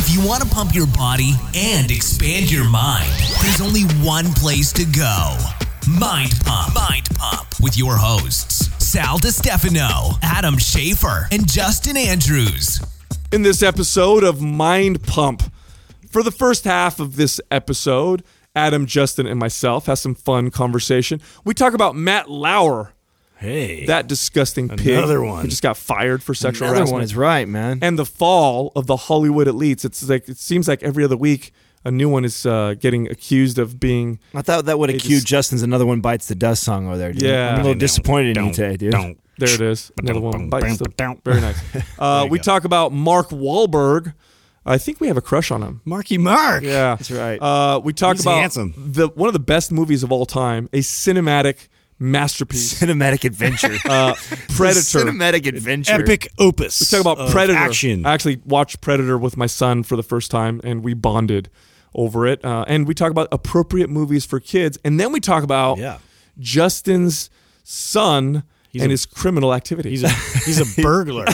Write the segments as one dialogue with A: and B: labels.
A: If you want to pump your body and expand your mind, there's only one place to go Mind Pump. Mind Pump with your hosts, Sal DiStefano, Adam Schafer, and Justin Andrews.
B: in this episode of Mind Pump. For the first half of this episode, Adam, Justin, and myself have some fun conversation. We talk about Matt Lauer,
C: Hey,
B: that disgusting pig.
C: Another one.
B: He just got fired for sexual
D: Another
B: harassment.
D: one is right, man.
B: and the fall of the Hollywood elites. It's like it seems like every other week a new one is uh, getting accused of being.
D: I thought that would accuse
B: They
D: Justin's "Another One Bites the Dust" song over there. Dude.
B: Yeah.
D: I'm a little disappointed in you
C: Don't,
D: today, dude.
C: don't.
B: There it is. Another one bites the.
C: Don't.
B: Very nice. Uh, we
C: go.
B: talk about Mark Wahlberg. I think we have a crush on him.
C: Marky Mark.
B: Yeah,
D: That's right.
B: Uh, we talk
C: He's
B: about
C: handsome.
B: the one of the best movies of all time, a cinematic masterpiece,
D: Cinematic adventure.
B: uh, Predator.
D: Cinematic adventure.
C: Epic opus.
B: We talk about
C: of
B: Predator.
C: Action.
B: I actually watched Predator with my son for the first time, and we bonded over it. Uh, and we talk about appropriate movies for kids, and then we talk about
C: Yeah.
B: Justin's son
C: He's
B: and
C: a-
B: his criminal activity.
C: He's a he's a burglar.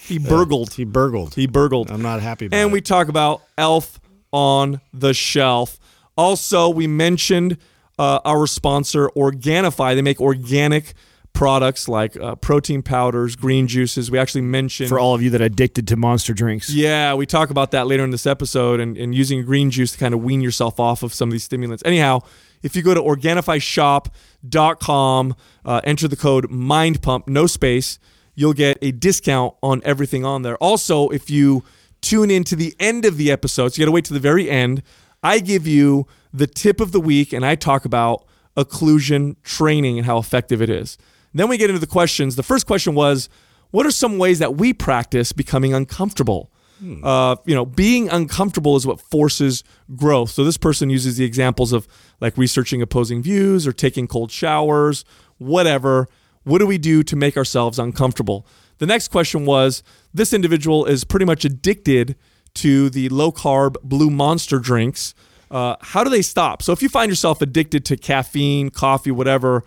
B: he burgled.
C: he burgled.
B: He burgled.
C: I'm not happy about
B: and
C: it.
B: we talk about Elf on the Shelf. Also, we mentioned uh, our sponsor, Organifi. They make organic products like uh, protein powders, green juices. We actually mentioned
D: for all of you that are addicted to monster drinks.
B: Yeah, we talk about that later in this episode and, and using green juice to kind of wean yourself off of some of these stimulants. Anyhow, if you go to organifishop.com, uh, enter the code MINDPUMP, no space, you'll get a discount on everything on there. Also, if you tune in to the end of the episode, so you got to wait to the very end, I give you the tip of the week and I talk about occlusion training and how effective it is. Then we get into the questions. The first question was, what are some ways that we practice becoming uncomfortable? Uh, you know, being uncomfortable is what forces growth. So this person uses the examples of like researching opposing views or taking cold showers, whatever. What do we do to make ourselves uncomfortable? The next question was this individual is pretty much addicted to the low carb blue monster drinks. Uh, how do they stop? So if you find yourself addicted to caffeine, coffee, whatever,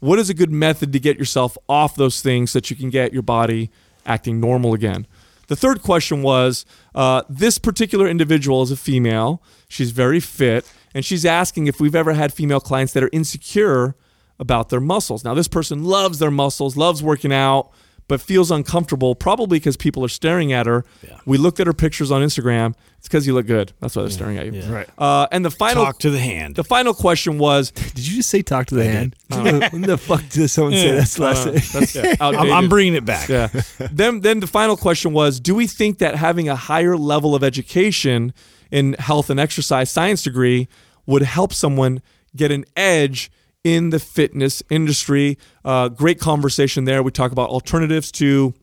B: what is a good method to get yourself off those things so that you can get your body acting normal again? The third question was uh, this particular individual is a female. She's very fit, and she's asking if we've ever had female clients that are insecure about their muscles. Now, this person loves their muscles, loves working out, but feels uncomfortable, probably because people are staring at her.
C: Yeah.
B: We looked at her pictures on Instagram. It's because you look good. That's why they're staring at you.
C: Yeah.
D: Right.
B: Uh, and the final
C: Talk to the hand.
B: the final question was
D: Did you just say talk to the hand? when the fuck did someone say that's last?
B: uh, that's
C: I'm,
B: outdated.
C: I'm bringing it back.
B: yeah. then then the final question was do we think that having a higher level of education in health and exercise science degree would help someone get an edge in the fitness industry? Uh, great conversation there. We talk about alternatives to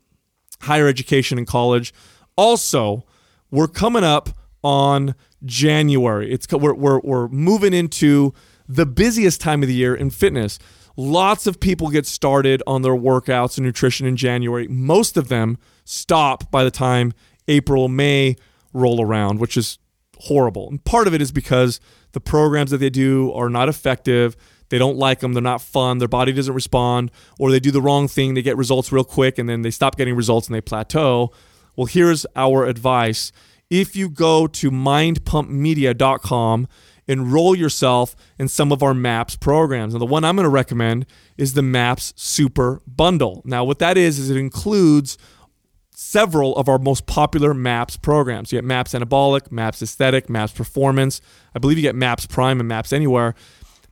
B: higher education in college. Also, we're coming up on January. It's we're, we're, we're moving into the busiest time of the year in fitness. Lots of people get started on their workouts and nutrition in January. Most of them stop by the time April, May roll around, which is horrible. And part of it is because the programs that they do are not effective. They don't like them. They're not fun. Their body doesn't respond, or they do the wrong thing. They get results real quick, and then they stop getting results and they plateau. Well, here's our advice. If you go to mindpumpmedia.com, enroll yourself in some of our MAPS programs. And the one I'm going to recommend is the MAPS Super Bundle. Now, what that is, is it includes several of our most popular MAPS programs. You get MAPS Anabolic, MAPS Aesthetic, MAPS Performance. I believe you get MAPS Prime and MAPS Anywhere.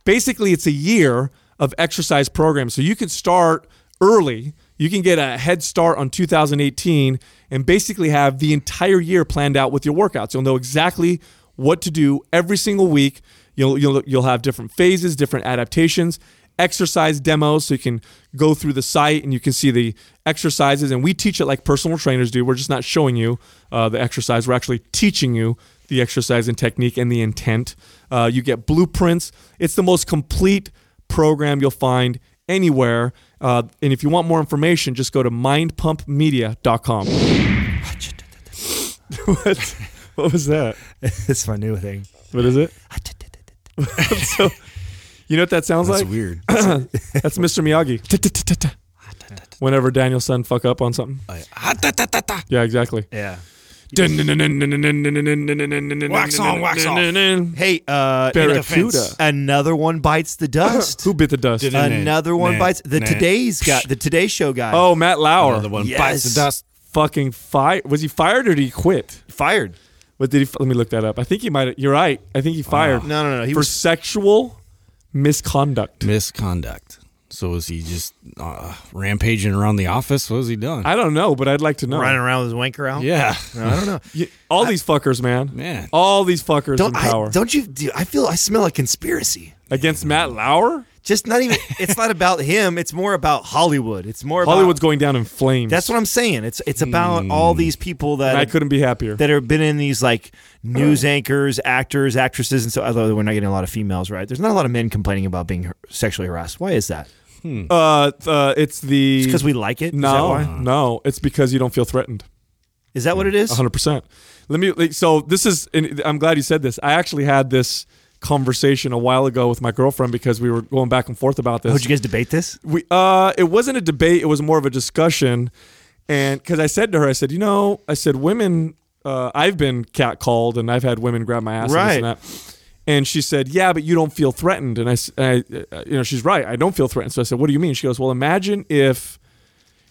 B: Basically, it's a year of exercise programs. So you can start early. You can get a head start on 2018 and basically have the entire year planned out with your workouts. You'll know exactly what to do every single week. You'll you'll you'll have different phases, different adaptations, exercise demos so you can go through the site and you can see the exercises and we teach it like personal trainers do we're just not showing you uh, the exercise we're actually teaching you the exercise and technique and the intent uh, you get blueprints it's the most complete program you'll find anywhere uh, and if you want more information just go to mindpumpmedia.com what, what was that
D: it's my new thing.
B: what is it so you know what that sounds
C: That's
B: like That's
C: weird.
B: That's Mr. Miyagi. Whenever Daniel's son fuck up on something.
C: Da.
B: Yeah, exactly.
D: Yeah.
B: Wax
C: on, wax off.
E: Hey, uh,
B: Barracuda.
E: another one bites the dust.
B: Who bit the dust?
E: Another one bites the
C: nah.
E: today's guy, the Today Show guy.
B: Oh, Matt Lauer.
C: Another one
E: Yes.
C: bites the dust.
B: Fucking fired. Was he fired or did he quit?
E: fired.
B: What did he? Let me look that up. I think he might. You're right. I think he fired
E: No, no, no. He
B: for
E: was
B: sexual misconduct.
C: Misconduct. So is he just uh, rampaging around the office? What was he doing?
B: I don't know, but I'd like to know.
E: running around with his wanker out.
C: yeah,
E: I don't know.
B: You- all these fuckers, man.
C: man.
B: All these fuckers
E: Don't
B: in
E: I,
B: power
E: don't you? Do, I feel I smell a conspiracy.
B: against Matt Lauer.
E: Just not even. it's not about him. It's more about Hollywood. It's more about
B: Hollywood's going down in flames.
E: That's what I'm saying. It's it's about all these people that
B: And I couldn't be happier.
E: that have been in these like news anchors, actors, actresses, and so. Although we're not getting a lot of females, right? There's not a lot of men complaining about being sexually harassed. Why is that?
B: Uh, uh, it's the
E: Because we like it. Is that
B: no,
E: why?
B: no. It's because you don't feel threatened.
E: Is that what it is?
B: 100. percent Let me. like, So this is. and I'm glad you said this. I actually had this conversation a while ago with my girlfriend because we were going back and forth about this.
E: Oh, did you guys debate this?
B: we uh it wasn't a debate it was more of a discussion and because i said to her i said you know i said women uh i've been catcalled and i've had women grab my ass and, this
E: Right.
B: and that and she said yeah but you don't feel threatened. And I, uh, you know she's right. I don't feel threatened. So i said what do you mean? She goes well imagine if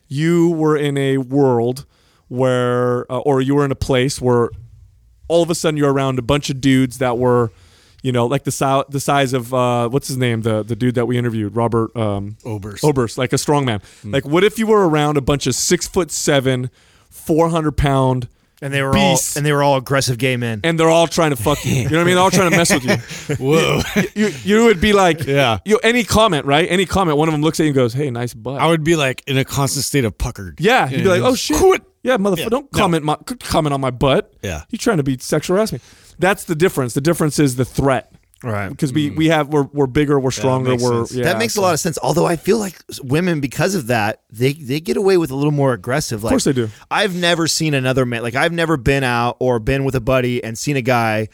B: you were in a world where uh, or you were in a place where all of a sudden you're around a bunch of dudes that were you know like the si- the size of uh, what's his name? The the dude that we interviewed Robert um,
C: Oberst.
B: Oberst like a strong man.
E: Hmm.
B: like what if you were around a bunch of six foot seven 400 pound
E: And they were
B: Beasts.
E: all and they were all aggressive gay men.
B: and they're all trying to fuck you you know what I mean they're all trying to mess with you
C: Whoa.
B: you, you would be like
C: Yeah.
B: you any comment right any comment one of them looks at you and goes hey nice butt
C: I would be like in a constant state of puckered.
B: Yeah, you'd be like, "Oh shit, yeah, motherfucker,
C: Yeah,
B: don't
C: no.
B: comment my comment on my butt."
C: Yeah.
B: You're trying to be sexual harass me? That's the difference. The difference is the threat
E: Right.
B: because we mm. we have we're we're bigger, we're stronger,
C: makes
B: we're yeah,
E: that makes a lot of sense. Although I feel like women, because of that, they they get away with a little more aggressive. Like, of
B: course they do.
E: I've never seen another man like I've never been out or been with a buddy and seen a guy,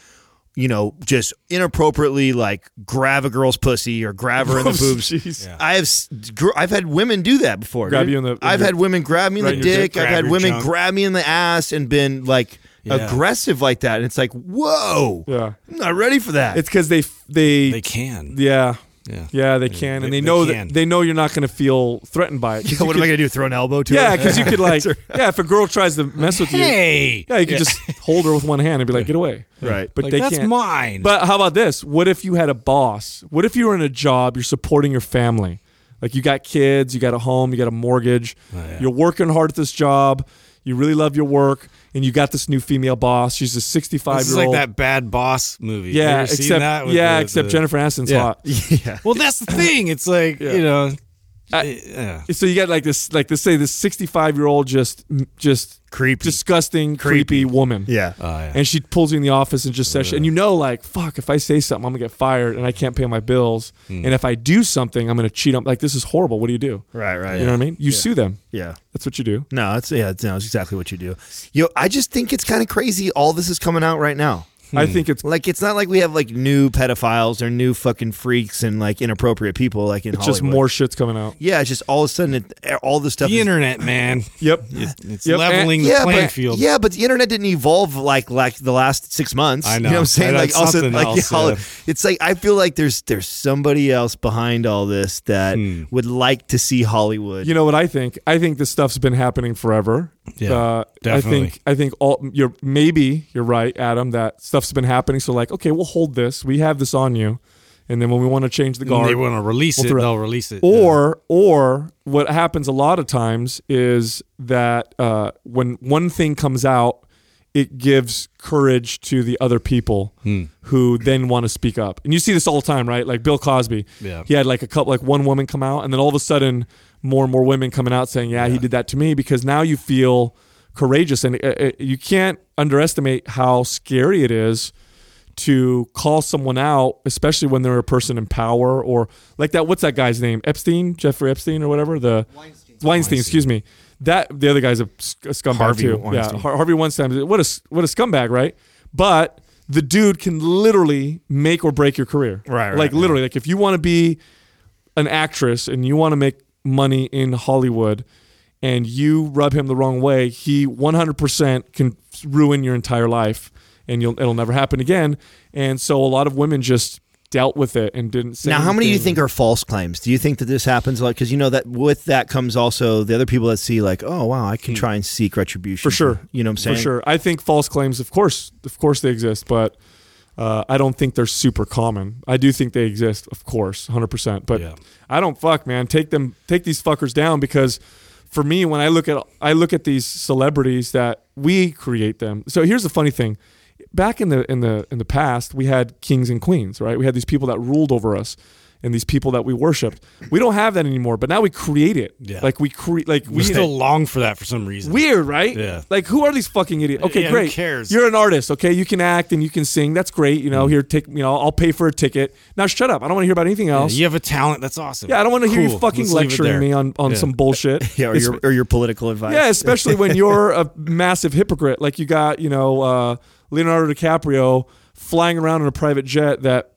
E: you know, just inappropriately like grab a girl's pussy or grab her in the oh, boobs.
B: Jeez.
E: I have I've had women do that before.
B: Grab
E: dude.
B: you in the- in
E: I've
B: your-
E: had women grab me in
B: right
E: the dick.
B: dick,
E: I've had women
C: junk.
E: grab me in the ass and been like
C: Yeah.
E: aggressive like that. And it's like, whoa,
B: Yeah,
E: I'm not ready for that.
B: it's because they they,
C: They can.
B: yeah
C: Yeah.
B: yeah they can
C: They-
B: and they,
C: they
B: know
C: can.
B: that they know you're not going to feel threatened by it. 'Cause you
E: what am I
B: could-
E: gonna do? Throw an elbow to
B: Yeah,
E: her?
B: because you could like yeah, if a girl tries to mess with you,
C: Hey.
B: yeah, you could just hold her with one hand and be like, "Get away!"
E: Right.
B: But
C: Like,
B: they
C: that's
B: can't.
C: mine.
B: But how about this? What if you had a boss? What if you were in a job, you're supporting your family? Like you got kids, you got a home, you got a mortgage,
C: Oh, yeah.
B: you're working hard at this job, you really love your work, and you got this new female boss. She's a 65
C: this is
B: year
C: like that bad boss movie.
B: Yeah, except
C: that
B: yeah,
C: the-
B: except
C: the-
B: Jennifer Aniston's
C: Yeah.
B: hot.
E: yeah.
C: Well, that's the thing. It's like you know.
B: I-
C: yeah.
B: So you got like this, like let's say this 65 year old just, just
E: Creepy.
B: disgusting, creepy, woman.
E: Yeah.
C: Oh, yeah.
B: And she pulls you in the office and just says, and you know, like, fuck, if I say something, I'm gonna get fired and I can't pay my bills.
C: Hmm.
B: And if I do something, I'm gonna cheat on, like, this is horrible. What do you do?
E: Right, right.
B: You know what I mean? You sue them.
E: Yeah.
B: That's what you do.
E: No, it's yeah, it's, no, it's exactly what you do. Yo, I just think it's kind of crazy. All this is coming out right now.
B: I think it's
E: Like, it's not like we have like new pedophiles or new fucking freaks and like inappropriate people. Like in
B: it's just more shit's coming out.
E: Yeah, it's just all of a sudden, it, all this stuff.
C: The
E: is-
C: internet, man.
B: Yep.
C: It's
B: Yep,
C: leveling
E: yeah,
C: the playing
E: but
C: field.
E: yeah, but the internet didn't evolve like like the last six months.
C: I
E: You know what. I'm saying?
C: Yeah,
E: like
C: that's
E: also
C: something
E: like
C: else,
E: yeah,
C: yeah.
E: it's like I feel like there's there's somebody else behind all this that
C: Hmm.
E: would like to see Hollywood.
B: You know what I think? I think this stuff's been happening forever.
C: Yeah,
B: uh,
C: definitely.
B: I think I think all you're maybe you're right, Adam. That stuff's been happening. So like, okay, we'll hold this. We have this on you, and then when we want to change the guard,
C: they want to release
B: We'll
C: it, they'll release it.
B: Or or what happens a lot of times is that uh, when one thing comes out, it gives courage to the other people
C: Hmm.
B: who then want to speak up. And you see this all the time, right? Like Bill Cosby.
C: Yeah.
B: He had like a couple, like one woman come out, and then all of a sudden, more and more women coming out saying, "Yeah, he did that to me," because now you feel courageous, and uh, uh, you can't underestimate how scary it is to call someone out, especially when they're a person in power or like that. What's that guy's name? Epstein, Jeffrey Epstein, or whatever. The Weinstein. Weinstein excuse me. That the other guy's a scumbag
E: Harvey
B: too.
E: Weinstein.
B: Yeah, Harvey Weinstein. What a what a scumbag, right? But the dude can literally make or break your career.
E: Right, right,
B: Like
E: right.
B: literally, like if you want to be an actress and you want to make money in Hollywood and you rub him the wrong way, he 100% can ruin your entire life, and you'll it'll never happen again. And so a lot of women just dealt with it and didn't say.
E: Now, how many do you think are false claims? Do you think that this happens a lot? because you know that with that comes also the other people that see like, oh wow, I can mm. try and seek retribution.
B: For sure.
E: You know what I'm saying?
B: For sure. I think false claims, of course, of course they exist, but uh, I don't think they're super common. I do think they exist, of course, hundred percent. But
C: Yeah.
B: I don't fuck, man. Take them, take these fuckers down because for me, when I look at I look at these celebrities that we create them. So here's the funny thing. Back in the in the in the past, we had kings and queens, right? We had these people that ruled over us. And these people that we worshipped, we don't have that anymore. But now we create it.
C: Yeah.
B: Like we create, like
C: We
B: we
C: still long for that for some reason.
B: Weird, right?
C: Yeah.
B: Like, who are these fucking idiots? Okay,
C: Yeah, who
B: great.
C: cares?
B: You're an artist, okay? You can act and you can sing. That's great. You know, here, take. You know, I'll pay for a ticket. Now, shut up. I don't want to hear about anything else. Yeah,
C: you have a talent. That's awesome.
B: Yeah, I don't want to hear you fucking
C: Let's
B: lecturing me on on
C: Yeah.
B: some bullshit.
E: Yeah, or your or your political advice.
B: yeah, especially when you're a massive hypocrite. Like you got, you know, uh, Leonardo DiCaprio flying around in a private jet that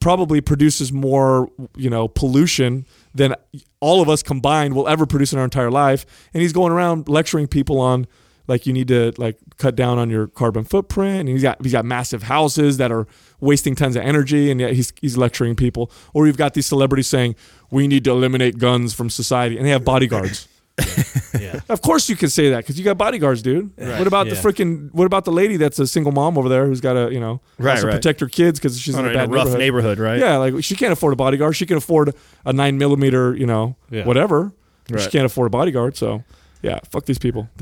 B: probably produces more, you know, pollution than all of us combined will ever produce in our entire life. And he's going around lecturing people on like you need to like cut down on your carbon footprint. And he's got he's got massive houses that are wasting tons of energy, and yet he's he's lecturing people. Or you've got these celebrities saying we need to eliminate guns from society, and they have bodyguards.
C: Yeah.
B: Of course you can say that because you got bodyguards, dude. What about the freaking? What about the lady that's a single mom over there who's got to, you know,
E: Right, right.
B: protect her kids because she's
E: Oh,
B: in a
E: in a
B: bad
E: rough
B: neighborhood.
E: neighborhood, right?
B: Yeah, like she can't afford a bodyguard. She can afford a nine millimeter, you know,
C: Yeah.
B: whatever. She can't afford a bodyguard, so yeah, fuck these people.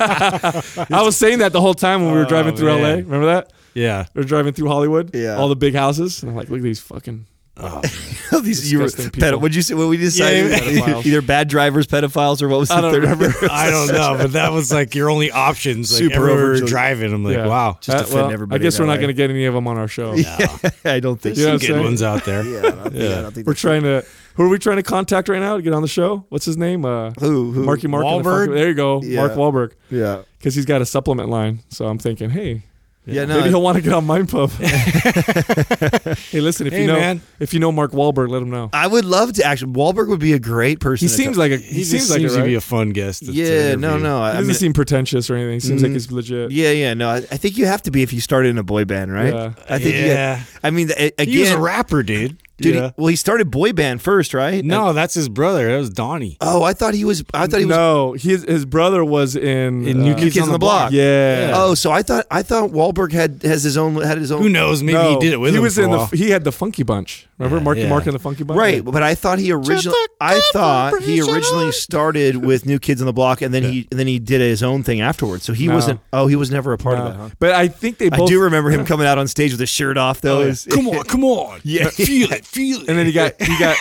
B: I was saying that the whole time when we were
C: Oh,
B: driving through LA. Remember that?
C: Yeah.
B: We are driving through Hollywood.
E: Yeah.
B: all the big houses. And I'm like, look at these fucking.
E: These you were,
B: Disgusting people.
E: ped- what'd you say? What we decided?
B: Yeah.
E: Either bad drivers, pedophiles, or what was the third?
B: remember.
C: I don't know, but that was like your only options. Like
E: Super
C: we driving. I'm like,
B: Yeah.
C: wow.
E: Just
B: Uh, well,
E: everybody
B: I guess we're not going to get any of them on our show. Yeah.
E: I don't think
B: You
E: so.
B: know what I'm
C: Good ones out there.
E: Yeah, I don't think, I
B: We're trying to. Who are we trying to contact right now to get on the show? What's his name? Uh,
E: Who? Who?
B: Marky Mark. and the
C: Wahlberg?
B: There you go,
E: Yeah.
B: Mark Wahlberg,
E: Yeah.
B: because he's got a supplement line. So I'm thinking, hey,
E: Yeah. No.
B: maybe he'll want to get on Mind Pump. hey, listen, if
C: Hey,
B: you know
C: man.
B: if you know Mark Wahlberg, let him know.
E: I would love to actually. Wahlberg would be a great person.
B: He
E: to
B: seems
E: talk-
B: like a
C: He,
B: he,
C: just
B: seems like
C: seems
B: it,
C: to
B: right?
C: be a fun guest. to- to
E: Yeah. No.
C: interview.
E: No. I,
B: He
E: I
B: doesn't
E: mean,
B: seem pretentious or anything. He seems like
E: Mm,
B: he's legit.
E: yeah. Yeah. No. I, I think you have to be if you started in a boy band, right?
B: Yeah.
E: I think. you
C: Yeah.
E: I mean, a- again,
C: He was a rapper, dude.
E: Dude. he- well, he started boy band first, right?
C: No, that's his brother. That was Donnie.
E: Oh, I thought he was. I thought he was.
B: no, his his brother was in,
C: In New
B: uh,
C: Kids, on the Block.
B: Yeah.
E: Oh, so I thought I thought Wahlberg had has his own had his own.
C: Who knows? Maybe
B: No,
C: he did it with
B: he
C: him
B: was
C: for a
B: in the he had the Funky Bunch. Remember
C: Yeah,
B: Marky
C: yeah.
B: Mark and the Funky Bunch?
E: Right, but I thought he originally I thought he originally started with New Kids on the Block and then he and then he did his own thing afterwards. So he
B: No.
E: wasn't oh, he was never a part
B: No.
E: of that, huh?
B: But I think they
E: I do remember him coming out on stage with his shirt off though.
C: Oh, yeah. Come on, come on.
E: Yeah.
C: feel it, feel it.
B: and then he got he got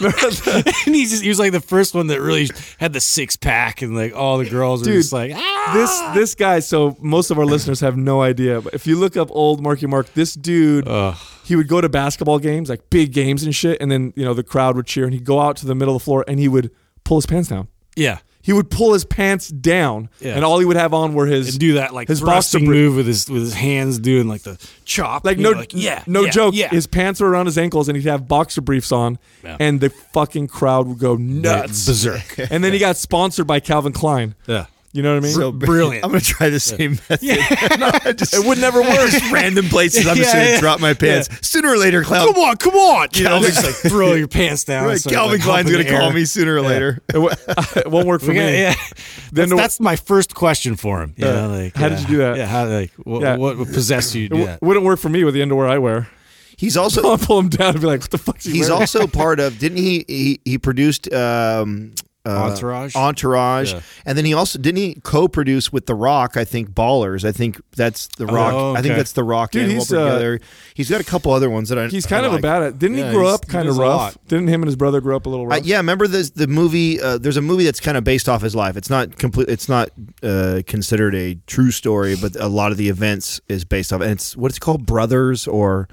C: and he's just, he was like the first one that really had the six pack, and like all the girls were just like, ah.
B: this this guy so most of our listeners have no idea but if you look up old marky mark this dude
C: Ugh.
B: he would go to basketball games like big games and shit and then you know the crowd would cheer and he'd go out to the middle of the floor and he would pull his pants down
C: yeah,
B: he would pull his pants down
C: Yeah.
B: and all he would have on were his
C: and do that like
B: his
C: thrusting
B: boxer
C: move with his with his hands, doing like the chop.
B: like no
C: know, yeah,
B: no
C: yeah,
B: joke
C: Yeah,
B: his pants were around his ankles and he'd have boxer briefs on
C: Yeah.
B: and the fucking crowd would go nuts
C: berserk.
B: and then he got sponsored by Calvin Klein
C: yeah,
B: you know what I mean
E: so
C: brilliant.
E: I'm gonna try the same method. just,
B: it would never work
E: just random places. I'm just
C: Yeah,
E: gonna
C: yeah.
E: drop my pants. Sooner or later, Cloud,
C: come on, come on. You know,
E: Calvin-
C: just like throw your pants down.
E: Right,
C: start,
E: Calvin
C: like,
E: Klein's gonna call me sooner or later.
B: it, w- it won't work for
C: We
B: me
C: yeah.
B: Then
C: That's,
B: the-
C: that's my first question for him. You
B: Uh,
C: know, like,
B: how did you do that?
C: Yeah, how like what,
B: Yeah.
C: what possessed you
B: It
C: to do
B: w-
C: that?
B: wouldn't work for me with the underwear I wear.
E: He's also
B: I'll pull him down and be like, "What the fuck?" Is he
E: he's
B: wearing?"
E: also part of didn't he he, he produced um uh,
C: Entourage?
E: Entourage,
C: Yeah.
E: and then he also didn't he co-produce with The Rock. I think Ballers. I think that's The Rock.
C: Oh,
E: I think that's The Rock.
B: Dude, he's,
E: Wahlberg
B: uh.
E: He's got a couple other ones that I.
B: He's
E: I
B: kind of
E: like.
B: a bad. Didn't
C: Yeah,
B: he grow up kind of rough? Didn't him and his brother grow up a little
E: Uh,
B: rough?
E: yeah, remember the the movie? Uh, there's a movie that's kind of based off his life. It's not complete. It's not uh, considered a true story, but a lot of the events is based off. And it's what it's called, Brothers or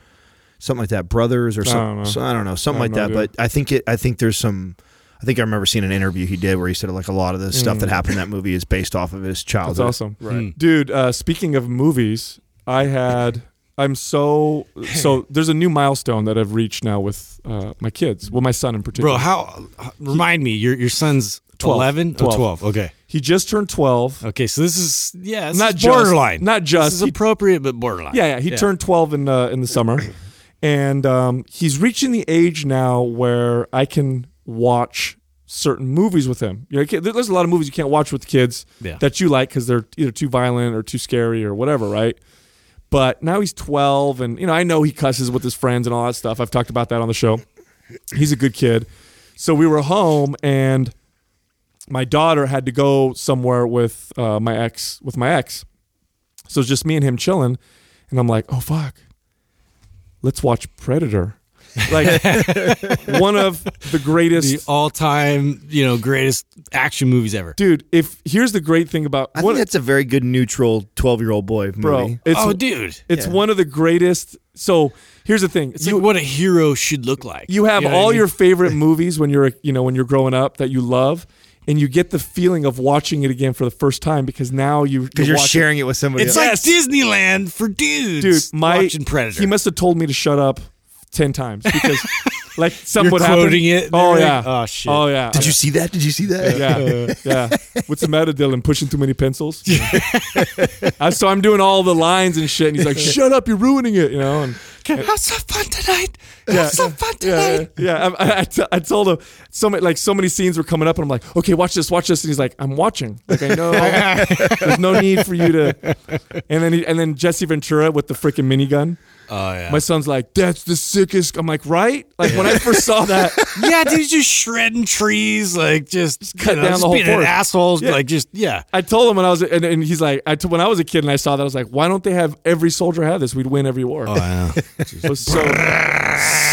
E: something like that. Brothers or
B: don't
E: something.
B: know.
E: So, I don't know, something
B: I
E: like
B: have
E: that.
B: no idea.
E: But I think it. I think there's some. I think I remember seeing an interview he did where he said like a lot of the stuff that happened in that movie is based off of his childhood.
B: That's awesome,
C: Right.
B: dude. Uh, speaking of movies, I had. I'm so so. There's a new milestone that I've reached now with uh, my kids. Well, my son in particular.
C: Bro, how? Remind me, your your son's
B: 12.
C: 11?
B: 12.
C: Oh, 12. Okay.
B: He just turned 12.
C: Okay. So this is, yeah, this
B: Not
C: is
B: just-
C: borderline.
B: not just.
C: This is
B: He-
C: appropriate, but borderline.
B: Yeah, yeah. He turned 12 in uh, in the summer, and um, he's reaching the age now where I can watch certain movies with him. You know, there's a lot of movies you can't watch with kids
C: Yeah.
B: that you like because they're either too violent or too scary or whatever, right? But now he's 12, and you know I know he cusses with his friends and all that stuff. I've talked about that on the show. He's a good kid. So we were home, and my daughter had to go somewhere with uh, my ex with my ex. So it's just me and him chilling, and I'm like, oh fuck, let's watch Predator. Like one of the greatest
C: The all time, you know, greatest action movies ever.
B: dude. If here's the great thing about
E: I
B: one,
E: think that's a very good neutral twelve year old boy movie.
B: bro, it's
C: oh, dude.
B: it's
E: Yeah.
B: one of the greatest. So here's the thing:
C: It's
B: you
C: like what a hero should look like.
B: you have
C: know what I
B: all
C: mean?
B: your favorite movies when you're you know when you're growing up that you love, and you get the feeling of watching it again for the first time because now you
E: because you're
B: watching-
E: sharing it with somebody.
C: It's
E: else.
C: like Disneyland for dudes.
B: dude. My
C: watching Predator.
B: he must have told me to shut up ten times because like something
C: You're
B: would happen.
C: quoting it
B: Oh
C: there?
B: yeah.
C: Oh, shit.
B: Oh yeah.
E: Did you see that? Did you see that?
B: Yeah, yeah. What's the matter, Dillon? Pushing too many pencils? Uh, so I'm doing all the lines and shit, and he's like, "Shut up, you're ruining it," you know. And
C: Have some fun tonight.
B: yeah,
C: Have some fun
B: yeah,
C: tonight.
B: yeah. I, I, I, t- I told him so many like so many scenes were coming up, and I'm like, "Okay, watch this, watch this," and he's like, "I'm watching." Like I know there's no need for you to. And then he, and then Jesse Ventura with the freaking minigun.
C: Oh yeah.
B: My son's like, "That's the sickest." I'm like, "Right?" Like when I first saw that,
C: yeah, dude, just shredding trees, like just,
B: cut
C: you know,
B: down the whole forest.
C: asshole,
B: Yeah.
C: like just yeah.
B: I told him when I was, and, and he's like, I t- when I was a kid and I saw that, I was like, why don't they have every soldier have this? We'd win every war.
C: Oh, I know.
B: It was so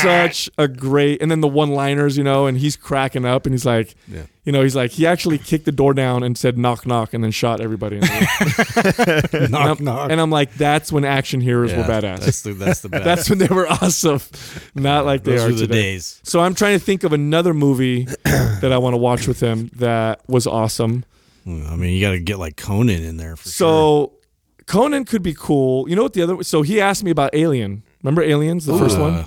B: such a great, and then the one-liners, you know, and he's cracking up, and he's like,
C: Yeah.
B: You know, he's like, he actually kicked the door down and said knock knock, and then shot everybody. In the room. and,
C: knock
B: I'm,
C: knock.
B: and I'm like, that's when action heroes
C: Yeah,
B: were badass.
C: That's the that's the best.
B: That's when they were awesome, not like they
C: Those
B: are
C: were the
B: today.
C: days.
B: So I'm trying to think of another movie that I want to watch with him that was awesome.
C: I mean, you got to get like Conan in there for sure.
B: So Conan could be cool. You know what the other? So he asked me about Alien. Remember Aliens, the first
C: Uh,
B: one?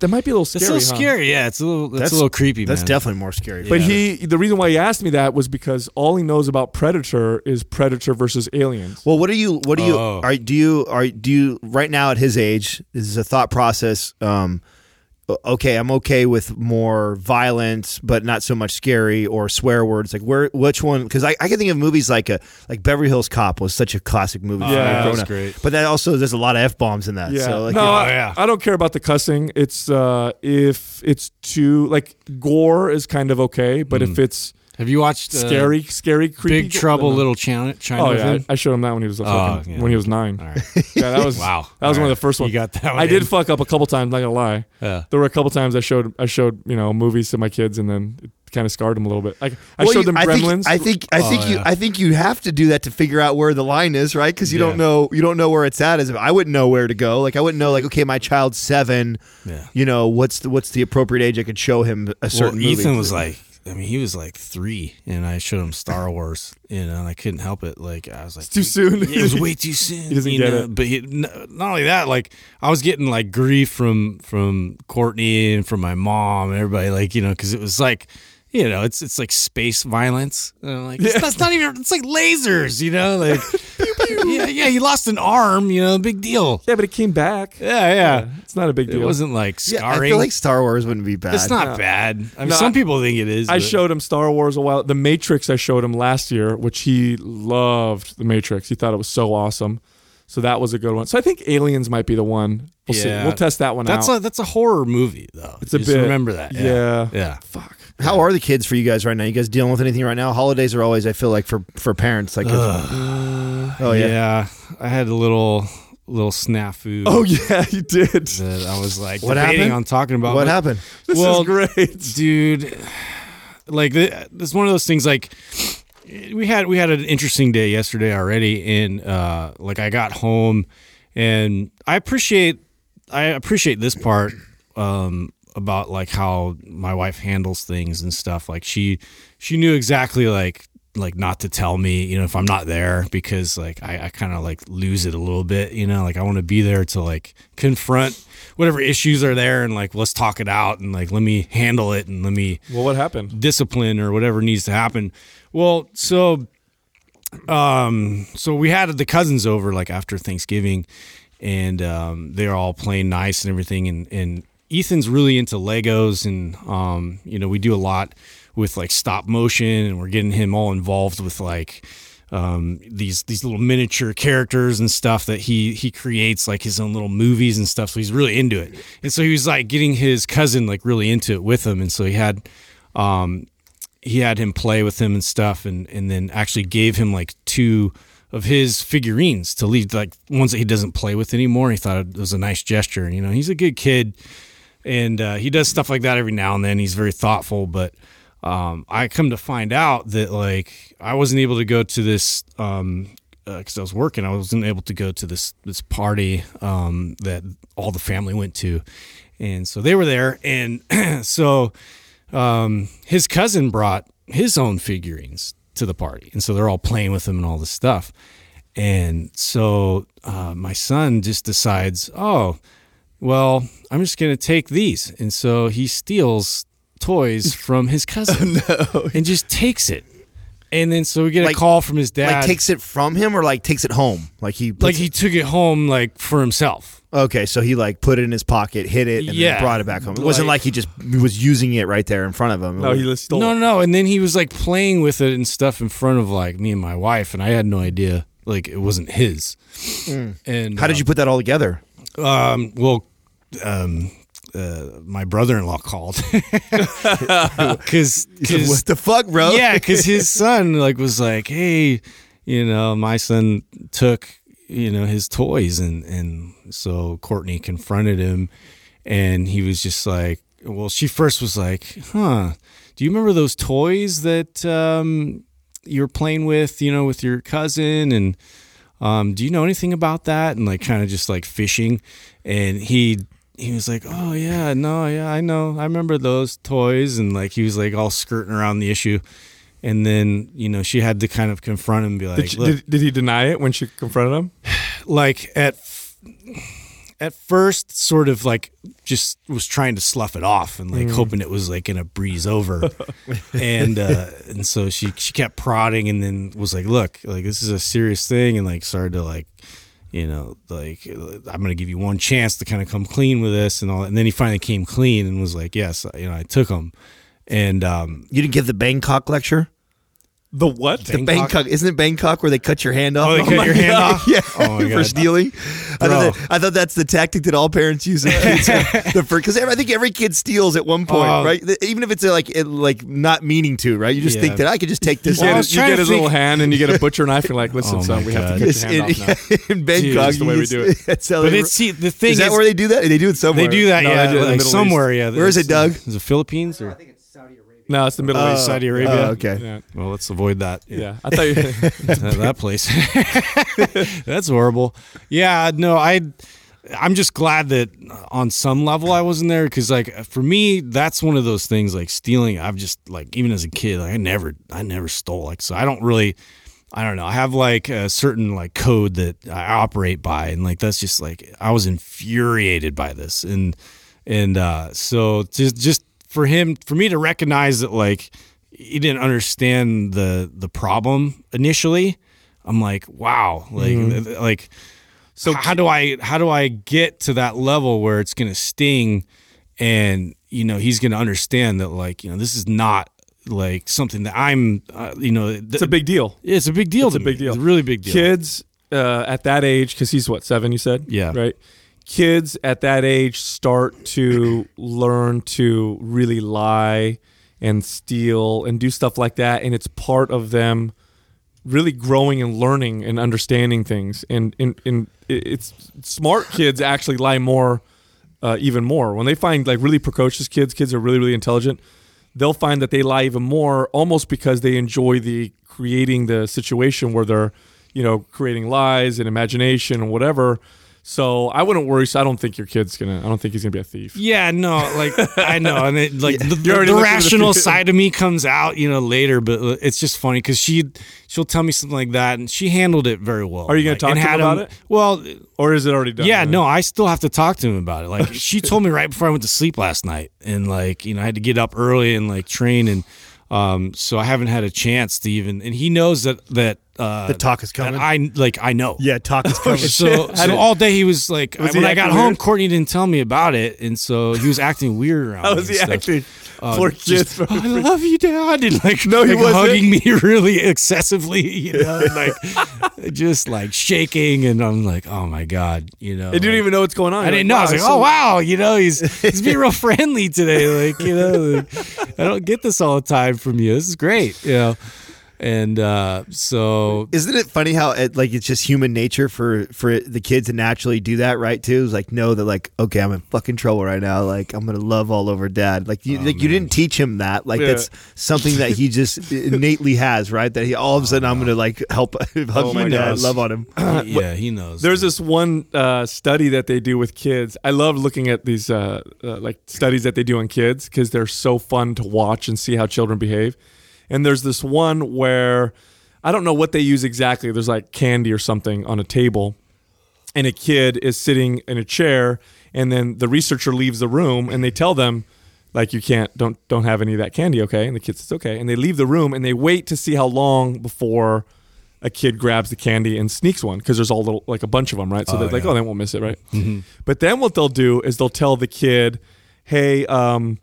B: That might be a little scary.
C: It's
B: scary.
C: a little
B: huh?
C: scary. Yeah, it's a little. That's,
E: That's-
C: a little creepy.
E: That's
C: man.
E: definitely more scary.
B: But
C: Yeah.
B: he, the reason why he asked me that was because all he knows about Predator is Predator versus Aliens.
E: Well, what do you? What do you?
C: Oh.
E: Are do you? Are do you? Right now, at his age, this is a thought process. Um, okay, I'm okay with more violence, but not so much scary or swear words. Like where? Which one? Because I, I can think of movies like a like Beverly Hills Cop was such a classic movie.
B: Yeah,
E: me
B: that
E: growing
C: was
E: up.
C: great.
E: But that also there's a lot of f bombs in that.
B: Yeah,
E: So like,
B: no,
E: you know,
B: I,
C: yeah.
B: I don't care about the cussing. It's uh, if it's too like gore is kind of okay, but if it's
C: Have you watched uh,
B: scary, scary, creepy,
C: Big Trouble, Little China? China
B: Oh yeah,
C: him?
B: I showed him that when he was a fucking,
C: yeah.
B: when he was nine.
C: All right.
B: Yeah, that was
C: Wow.
B: That was
C: All
B: one
C: right.
B: of the first
C: You
B: ones.
C: got that one
B: I did fuck up a couple times. Not gonna lie.
C: Yeah.
B: There were a couple times I showed I showed you know movies to my kids, and then it kind of scarred them a little bit. Like I
E: Well,
B: showed
E: you-
B: them
E: I
B: Gremlins.
E: Think, I think I
C: Oh,
E: think you
C: yeah.
E: I think you have to do that to figure out where the line is, right? Because you
C: Yeah.
E: don't know you don't know where it's at. As if I wouldn't know where to go. Like I wouldn't know like okay, my child's seven.
C: Yeah.
E: You know what's the what's the appropriate age I could show him a
C: Well,
E: certain movie.
C: Ethan was like, I mean, he was like three, and I showed him Star Wars, you know, and I couldn't help it. Like, I was like,
B: too soon.
C: it was way too soon.
B: He doesn't
C: you
B: get
C: know?
B: it.
C: But he, not only that, like I was getting like grief from from Courtney and from my mom and everybody, like you know, because it was like. You know, it's it's like space violence. And I'm like, it's, that's not even. It's like lasers. You know, like, yeah, yeah. He lost an arm. You know, big deal.
B: yeah, but it came back.
C: Yeah, yeah.
B: It's not a big deal.
C: It wasn't like
E: yeah. I feel like Star Wars wouldn't be bad.
C: it's not bad. I mean,
B: No,
C: some
B: I-
C: people think it is.
B: I
C: but-
B: showed him Star Wars a while. The Matrix I showed him last year, which he loved. The Matrix. He thought it was so awesome. So that was a good one. So I think Aliens might be the one. We'll see. We'll test that one
C: That's
B: out.
C: a that's a horror movie though.
B: it's a
C: Just
B: bit.
C: remember that.
B: Yeah.
C: Yeah. Yeah.
B: Fuck.
E: How are the kids for you guys right now? You guys dealing with anything right now? Holidays are always, I feel like, for for parents, like, oh yeah.
C: yeah. I had a little little snafu.
B: Oh yeah, you did.
C: that I was like
E: What
C: debating
E: happened?
C: on talking about.
E: What
C: but-
E: happened?
B: This
C: Well,
B: is great.
C: dude? Like th- it's one of those things. Like we had we had an interesting day yesterday already, and uh, like I got home, and I appreciate I appreciate this part um, about like how my wife handles things and stuff. Like she she knew exactly like like not to tell me, you know, if I'm not there because like I, I kind of like lose it a little bit, you know, like I want to be there to like confront whatever issues are there and like let's talk it out and like let me handle it and let me
B: Well, what happened?
C: discipline or whatever needs to happen. Well, so um so we had the cousins over like after Thanksgiving and um they're all playing nice and everything and and Ethan's really into Legos and um you know we do a lot with like stop motion and we're getting him all involved with like um, these these little miniature characters and stuff that he he creates like his own little movies and stuff. So he's really into it, and so he was like getting his cousin like really into it with him, and so he had um, he had him play with him and stuff, and and then actually gave him like two of his figurines to leave like ones that he doesn't play with anymore. He thought it was a nice gesture, you know he's a good kid, and uh, he does stuff like that every now and then. He's very thoughtful, but um, I come to find out that like I wasn't able to go to this um, because I was working. I wasn't able to go to this this party um, that all the family went to, and so they were there, and so um, his cousin brought his own figurines to the party, and so they're all playing with him and all this stuff, and so uh, my son just decides, oh, well, I'm just gonna take these, and so he steals toys from his oh, cousin and just takes it. And then so we get
E: Like-
C: a call from his dad.
E: Like takes it from him or like takes it home? Like he
C: like he took it home like for himself.
E: Okay, so he like put it in his pocket, hid it, and
C: Yeah.
E: then brought it back home. It wasn't
C: Like-
E: like he just was using it right there in front of him.
B: No, he just stole
C: no, no, no. And then he was like playing with it and stuff in front of like me and my wife, and I had no idea like it wasn't his. Hmm. And
E: How did uh, you put that all together?
C: Um, well, um, uh, my brother-in-law called because
E: what the fuck, bro?
C: yeah, because his son like was like, hey, you know, my son took you know his toys, and and so Courtney confronted him, and he was just like, well, she first was like, huh, do you remember those toys that um, you were playing with, you know, with your cousin, and um, do you know anything about that? And like kind of just like fishing, and he he was like, oh yeah, no, yeah, I know, I remember those toys, and like he was like all skirting around the issue, and then you know she had to kind of confront him and be like,
B: Did,
C: "Look,
B: did, did he deny it when she confronted him?
C: like at f- at first sort of like just was trying to slough it off and like hoping it was like gonna breeze over. And uh and so she she kept prodding and then was like look like this is a serious thing and like started to like you know like i'm gonna give you one chance to kind of come clean with this and all and then he finally came clean and was like yes you know i took him and um
E: You didn't give the Bangkok lecture?
B: The what?
E: The Bangkok isn't it Bangkok where they cut your hand off?
C: Oh, they cut
E: my
C: your hand
E: God.
C: off?
E: Yeah,
C: Oh, my
E: for stealing. I thought, that, I thought that's the tactic that all parents use. Because I think every kid steals at one point,
C: Oh.
E: right? Even if it's uh, like it, like not meaning to, right? You just
C: Yeah.
E: think that I could just take this.
B: You
C: Well, I
B: get, his, you get his
C: think-
B: little hand and you get a butcher knife. You're like, listen,
C: Oh
B: son,
C: my
B: we have to cut
E: It's
B: your hand
E: in,
B: off now.
E: in Bangkok.
B: that's the way we do it.
E: That's how
C: but it's see the thing
E: is that where they do that? They do it somewhere.
C: they do that
B: No,
C: yeah
B: do it in the
C: like somewhere yeah
E: Where is it, Doug?
C: is it philippines or
B: No, it's the Middle
E: Oh,
B: East.
C: Saudi Arabia?
E: oh, okay.
B: Yeah.
C: Well, let's avoid that.
B: Yeah. I thought you.
C: that, that place. That's horrible. Yeah, no, I. I'm just glad that on some level I wasn't there because, like, for me, that's one of those things. Like stealing, I've just like even as a kid, like, I never, I never stole. Like, so I don't really, I don't know. I have like a certain like code that I operate by, and like that's just like I was infuriated by this, and and uh, so just just for him, for me to recognize that like he didn't understand the the problem initially. I'm like, wow, like like so how do I how do I get to that level where it's going to sting and you know he's going to understand that like you know this is not like something that I'm uh, you know th-
B: It's a big deal.
C: Yeah, it's a big deal
B: It's a big deal.
C: It's a really big deal.
B: Kids uh, at that age, because he's what seven? You said.
C: Yeah.
B: Right. Kids at that age start to learn to really lie and steal and do stuff like that, and it's part of them really growing and learning and understanding things. And and, and it's smart kids actually lie more, uh, even more when they find like really precocious kids. Kids are really really intelligent. They'll find that they lie even more, almost because they enjoy the creating the situation where they're, you know, creating lies and imagination and whatever. So I wouldn't worry. So I don't think your kid's gonna. I don't think he's gonna be a thief.
C: Yeah, no, like I know, and it, like the, the, the
B: the
C: rational
B: future.
C: side of me comes out, you know, later. But uh, it's just funny because she she'll tell me something like that, and she handled it very well.
B: Are you gonna talk to him about it?
C: Well,
B: Or is it already done?
C: yeah, no, I still have to talk to him about it. Like she told me right before I went to sleep last night, and like you know, I had to get up early and like train, and um, so I haven't had a chance to even. And he knows that that uh,
E: The talk is coming.
C: I like I know.
E: Yeah, talk is coming.
C: So, so all day he was like,
B: Was
C: when
B: he
C: I got
B: acting
C: home. Courtney didn't tell me about it, and so he was acting weird around.
B: How was he acting?
C: Uh,
B: Poor
C: just. I love you, Dad, and like,
B: No, he
C: like
B: wasn't.
C: hugging me really excessively, you know, like just like shaking, and I'm like, oh my god, you know.
B: They didn't
C: like-
B: even know what's going on.
C: I didn't know. I was like,
B: so-
C: oh wow, you know, he's he's being real friendly today. Like, you know, like, I don't get this all the time from you. This is great, you know. And uh, so
E: Isn't it funny how it, like it's just human nature for for the kids to naturally do that, right? Too, it's like know that like okay, I'm in fucking trouble right now. Like I'm gonna love all over dad. Like you, like you didn't teach him that. Like
B: Yeah.
E: that's something that he just innately has, right? That he all of a sudden I'm gonna like help hug
B: Oh
E: my
B: my
E: dad,
B: gosh.
E: love on him.
C: yeah, he knows.
B: There's this one uh, study that they do with kids. I love looking at these uh, uh, like studies that they do on kids because they're so fun to watch and see how children behave. And there's this one where I don't know what they use exactly. There's like candy or something on a table, and a kid is sitting in a chair, and then the researcher leaves the room, and they tell them like you can't don't don't have any of that candy, okay? And the kid says okay, and they leave the room and they wait to see how long before a kid grabs the candy and sneaks one because there's all little like a bunch of them, right? So they're like, oh, they won't miss it, right? But then what they'll do is they'll tell the kid, hey, um,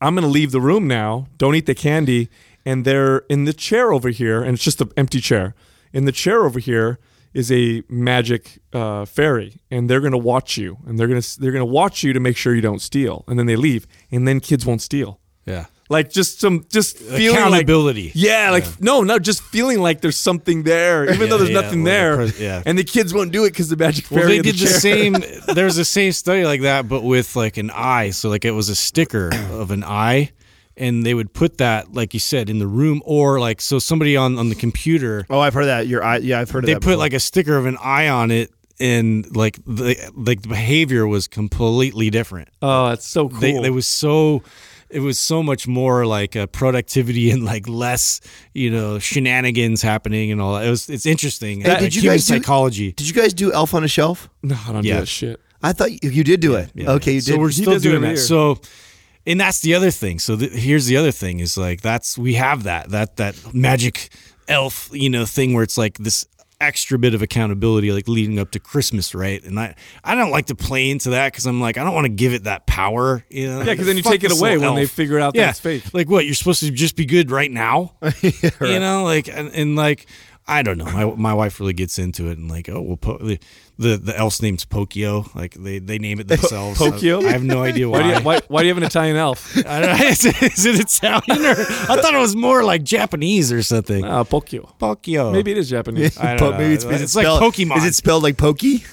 B: I'm gonna leave the room now. Don't eat the candy. And they're in the chair over here, and it's just an empty chair. In the chair over here is a magic uh, fairy, and they're gonna watch you, and they're gonna they're gonna watch you to make sure you don't steal. And then they leave, and then kids won't steal.
C: yeah.
B: Like just some just feeling like
C: Accountability.
B: yeah, like no, no, just feeling like there's something there, even
C: Yeah,
B: though there's
C: yeah,
B: nothing
C: well,
B: there.
C: pres- yeah.
B: And the kids won't do it because the magic fairy.
C: Well, they
B: in
C: did the,
B: chair.
C: same. There was the same study like that, but with like an eye. So like it was a sticker of an eye, and they would put that, like you said, in the room, or like so somebody on on the computer,
E: Oh, I've heard that. Your eye, yeah, I've heard of
C: they
E: that.
C: put
E: before.
C: like a sticker of an eye on it, and like the like the behavior was completely different.
B: Oh, that's so cool.
C: They it was so. It was so much more like uh, productivity and like less, you know, shenanigans happening and all that. It was it's interesting.
E: Hey,
C: like,
E: did you
C: human
E: guys do-
C: psychology?
E: Did you guys do Elf on a Shelf?
B: no, I don't
C: Yeah.
B: do that shit.
E: I thought you, you did do it.
C: Yeah.
E: Okay, you
C: so we're
B: He
C: still doing that.
B: year.
C: So, and that's the other thing. So th- here's the other thing is like that's we have that that that magic elf you know thing where it's like this extra bit of accountability like leading up to Christmas, right? And I I don't like to play into that because I'm like I don't want to give it that power, you know.
B: Yeah, because then you
C: Fuck
B: take it away when they
C: elf.
B: figure out
C: yeah,
B: it's fake.
C: Like what? You're supposed to just be good right now, you know? Like and, and like. I don't know. My my wife really gets into it and like, oh well, po- the the the elf's name's Pokio. Like they, they name it themselves.
B: Pokio?
C: I have no idea why.
B: Why do, you, why, why do you have an Italian elf?
C: I don't know. Is, it- is it Italian or I thought it was more like Japanese or something.
B: Uh, Pokio.
C: Pokio.
B: Maybe it is Japanese.
C: I don't
E: Po-
C: know.
E: maybe it's, is it
C: It's like
E: spelled-
C: Pokemon.
E: Is it spelled like Pokey?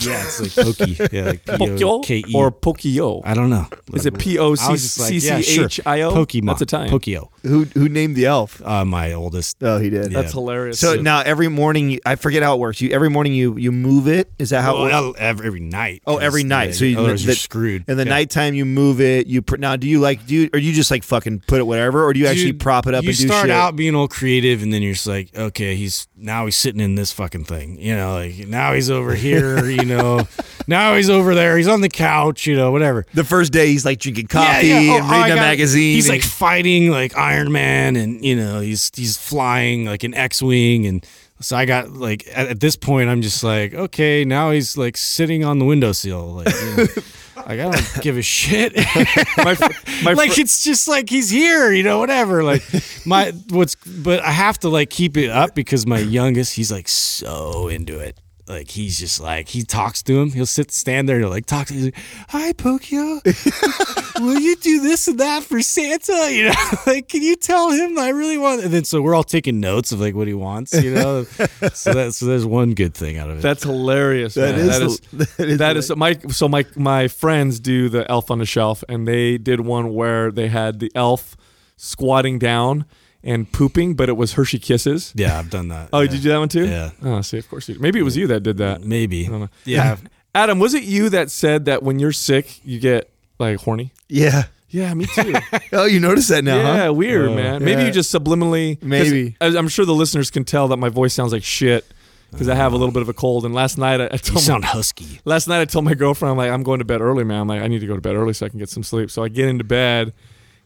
C: Yeah, it's like Poki. Yeah, like
B: Pokio
C: P-O-K-E.
B: or Pokio?
C: I don't know.
B: Is it P O
C: I
B: C
C: was just like,
B: C
C: yeah,
B: C
C: sure.
B: H I O?
C: Pokemon.
B: That's Italian.
C: Pokio.
E: who who named the elf?
C: Uh, my oldest.
E: Oh, he did.
C: Yeah.
B: That's hilarious.
E: So now every morning, I forget how it works. You every morning you you move it. Is that how? it?
C: Well, every, every night.
E: Oh, every night.
C: yeah,
E: So you, the,
C: you're screwed.
E: In the
C: Yeah.
E: nighttime, you move it. You pr- now do you like do you or you just like fucking put it whatever, or do you actually
C: Dude,
E: prop it up
C: You
E: and do
C: start
E: shit?
C: out being all creative, and then you're just like, okay, he's now he's sitting in this fucking thing. You know, like now he's over here. you know, now he's over there. He's on the couch. You know, whatever.
E: the first day, he's like drinking coffee
C: Yeah, yeah. Oh,
E: and
C: oh,
E: reading oh, a
C: got-
E: magazine.
C: He's
E: and-
C: like fighting like Iron Man, and you know he's he's flying like an X-wing, and so I got like at, at this point I'm just like okay now he's like sitting on the windowsill like. You know, like, I don't give a shit.
B: my, fr- my
C: like it's just like he's here, you know, whatever. Like my what's but I have to like keep it up because my youngest, he's like so into it. Like he's just like he talks to him. He'll sit stand there and he'll like talk to him. He's like, Hi Pokio. Will you do this and that for Santa? You know, like can you tell him I really want and then so we're all taking notes of like what he wants, you know. so that so there's one good thing out of it.
B: That's hilarious.
E: That
B: man.
E: is
B: that is
E: that is
B: that is my so my my friends do the elf on the shelf and they did one where they had the elf squatting down and pooping, but it was Hershey Kisses.
C: Yeah, I've done that.
B: Oh,
C: yeah.
B: did you do that one too?
C: Yeah.
B: Oh, see, of course you. Maybe it was you that did that.
C: Maybe.
B: I don't know.
C: Yeah.
B: Adam, was it you that said that when you're sick you get like horny?
E: Yeah.
B: Yeah, me too.
E: Oh, you noticed that now, huh?
B: yeah,
E: huh?
B: weird, uh, man. Maybe you just subliminally.
E: Maybe.
B: I'm sure the listeners can tell that my voice sounds like shit because I have a little bit of a cold. And last night I, I
C: You
B: told my,
C: sound husky.
B: last night I told my girlfriend I'm like I'm going to bed early, man. I'm like I need to go to bed early so I can get some sleep. So I get into bed,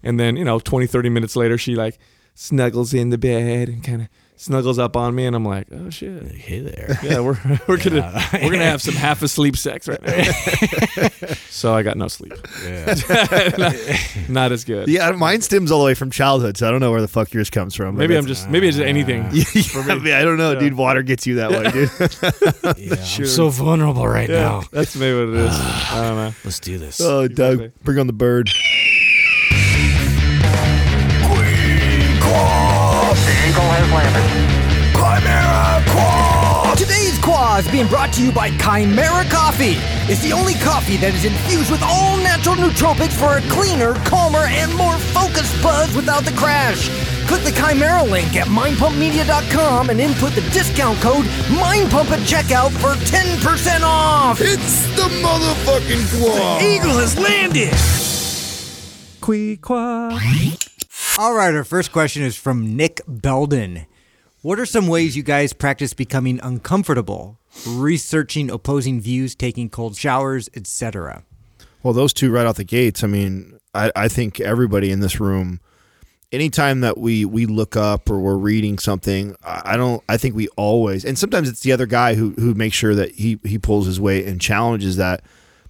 B: and then you know 20, 30 minutes later she like snuggles in the bed and kind of snuggles up on me, and I'm like, oh shit.
C: Hey there.
B: Yeah, we're we're gonna we're gonna have some half asleep sex right now. so I got no sleep.
C: Yeah.
B: not, not as good.
E: Yeah, mine stems all the way from childhood, so I don't know where the fuck yours comes from.
B: Maybe I'm
E: that's-
B: just maybe it's just anything.
E: Yeah, I, mean, I don't know, dude. Water gets you that way, dude.
C: Yeah, I'm so vulnerable right
B: Yeah,
C: now.
B: that's maybe what it is. I don't know.
C: Let's do this.
E: Oh, Doug, bring on the bird.
F: Being brought to you by Kimera Koffee. It's the only coffee that is infused with all natural nootropics for a cleaner, calmer, and more focused buzz without the crash. Click the Kimera link at mindpumpmedia.com and input the discount code MINDPUMP at checkout for 10% off.
E: It's the motherfucking claw.
F: Eagle has landed.
G: All right, our first question is from Nick Belden. What are some ways you guys practice becoming uncomfortable? Researching opposing views, taking cold showers, etc.
E: Well, those two right out the gates. I mean, I, I think everybody in this room, anytime that we we look up or we're reading something, I I don't. I think we always, and sometimes it's the other guy who who makes sure that he he pulls his weight and challenges that.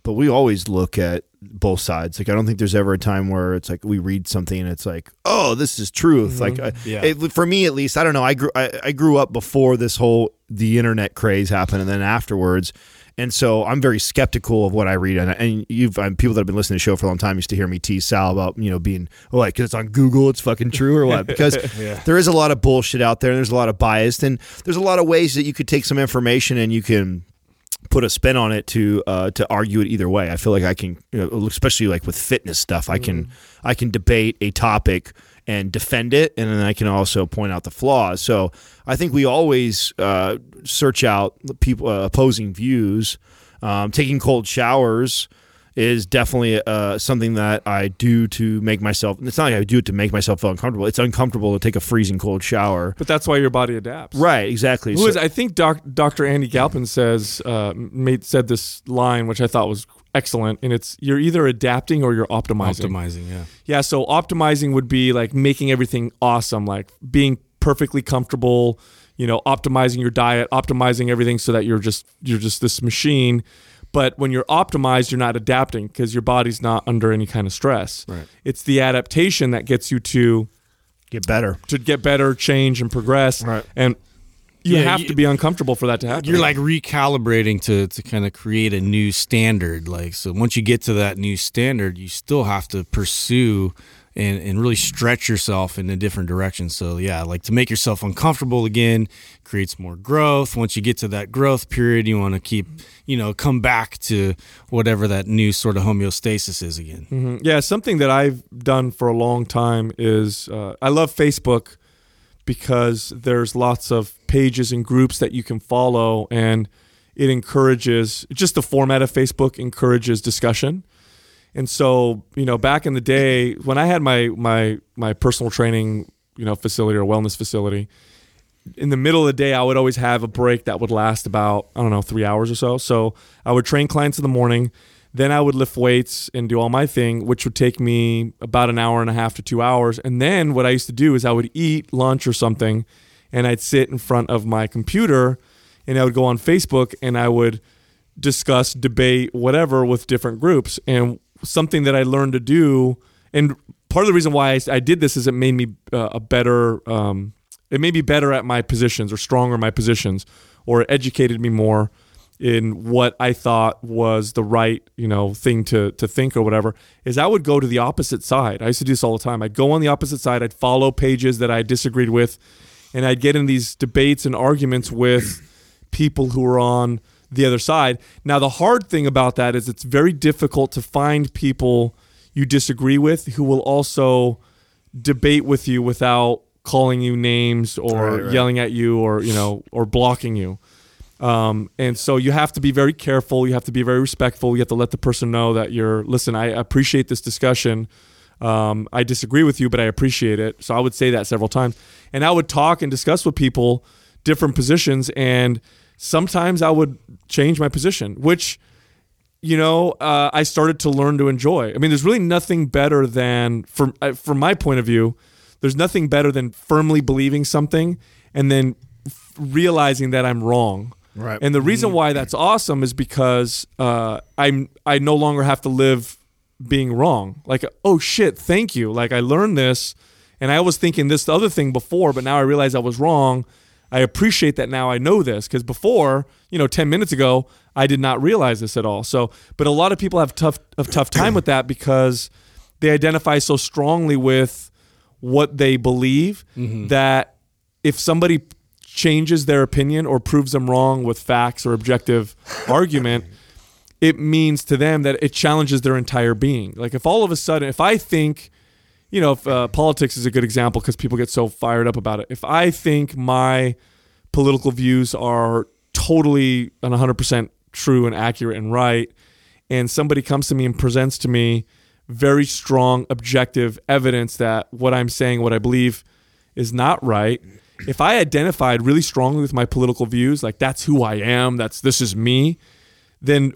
E: But we always look at both sides. Like I don't think there's ever a time where it's like we read something and it's like, oh, this is truth. Like I,
C: Yeah.
E: it, for me at least, I don't know. I grew I, I grew up before this whole the internet craze happened, and then afterwards. And so I'm very skeptical of what I read, and, and you've um, people that have been listening to the show for a long time used to hear me tease Sal about you know being oh, like 'cause it's on Google, it's fucking true or what? Because there is a lot of bullshit out there, and there's a lot of bias, and there's a lot of ways that you could take some information and you can put a spin on it to uh, to argue it either way. I feel like I can, you know, especially like with fitness stuff, I can I can debate a topic and defend it, and then I can also point out the flaws. So I think we always uh, search out people uh, opposing views. Um, taking cold showers is definitely uh, something that I do to make myself. It's not like I do it to make myself feel uncomfortable. It's uncomfortable to take a freezing cold shower.
B: But that's why your body adapts.
E: Right, exactly.
B: Who
E: So-
B: is? I think doc, Dr. Andy Galpin says uh, made said this line, which I thought was excellent, and it's you're either adapting or you're optimizing.
C: Optimizing, yeah.
B: Yeah, so optimizing would be like making everything awesome, like being perfectly comfortable, you know, optimizing your diet, optimizing everything so that you're just you're just this machine. But when you're optimized, you're not adapting because your body's not under any kind of stress.
C: Right.
B: It's the adaptation that gets you to
E: get better.
B: to get better, change, and progress.
E: Right.
B: And you
C: Yeah,
B: have
C: you-
B: to be uncomfortable for that to happen.
C: You're like recalibrating to to kind of create a new standard. Like so, once you get to that new standard, you still have to pursue and and really stretch yourself in a different direction. So yeah, like to make yourself uncomfortable again creates more growth. Once you get to that growth period, you want to keep you know come back to whatever that new sort of homeostasis is again.
B: Mhm. Yeah, something that I've done for a long time is uh, I love Facebook because there's lots of pages and groups that you can follow, and it encourages just the format of Facebook encourages discussion. And so, you know, back in the day when I had my my my personal training, you know, facility or wellness facility, in the middle of the day, I would always have a break that would last about, I don't know, three hours or so. So I would train clients in the morning. Then I would lift weights and do all my thing, which would take me about an hour and a half to two hours. And then what I used to do is I would eat lunch or something and I'd sit in front of my computer and I would go on Facebook and I would discuss, debate, whatever with different groups. And something that I learned to do, and part of the reason why I, I did this is it made me uh, a better, um, it made me better at my positions or stronger my positions, or it educated me more in what I thought was the right, you know, thing to to think or whatever. Is I would go to the opposite side. I used to do this all the time. I'd go on the opposite side. I'd follow pages that I disagreed with, and I'd get in these debates and arguments with people who were on the other side. Now, the hard thing about that is it's very difficult to find people you disagree with who will also debate with you without calling you names or
E: Right, right.
B: yelling at you or you know or blocking you. Um, and so you have to be very careful. You have to be very respectful. You have to let the person know that you're. Listen, I appreciate this discussion. Um, I disagree with you, but I appreciate it. So I would say that several times, and I would talk and discuss with people different positions, and sometimes I would change my position, which you know, uh, I started to learn to enjoy. I mean, there's really nothing better than, from uh, from my point of view, there's nothing better than firmly believing something and then f- realizing that I'm wrong.
E: Right.
B: And the reason why that's awesome is because uh, I'm I no longer have to live being wrong. Like, oh shit, thank you. Like I learned this, and I was thinking this other thing before, but now I realize I was wrong. I appreciate that now I know this because before, you know, ten minutes ago, I did not realize this at all. So, but a lot of people have tough a tough time with that because they identify so strongly with what they believe that if somebody changes their opinion or proves them wrong with facts or objective argument, it means to them that it challenges their entire being. Like if all of a sudden, if I think, you know, if uh, politics is a good example because people get so fired up about it. If I think my political views are totally and 100% true and accurate and right, and somebody comes to me and presents to me very strong objective evidence that what I'm saying, what I believe is not right. If I identified really strongly with my political views, like that's who I am, that's this is me, then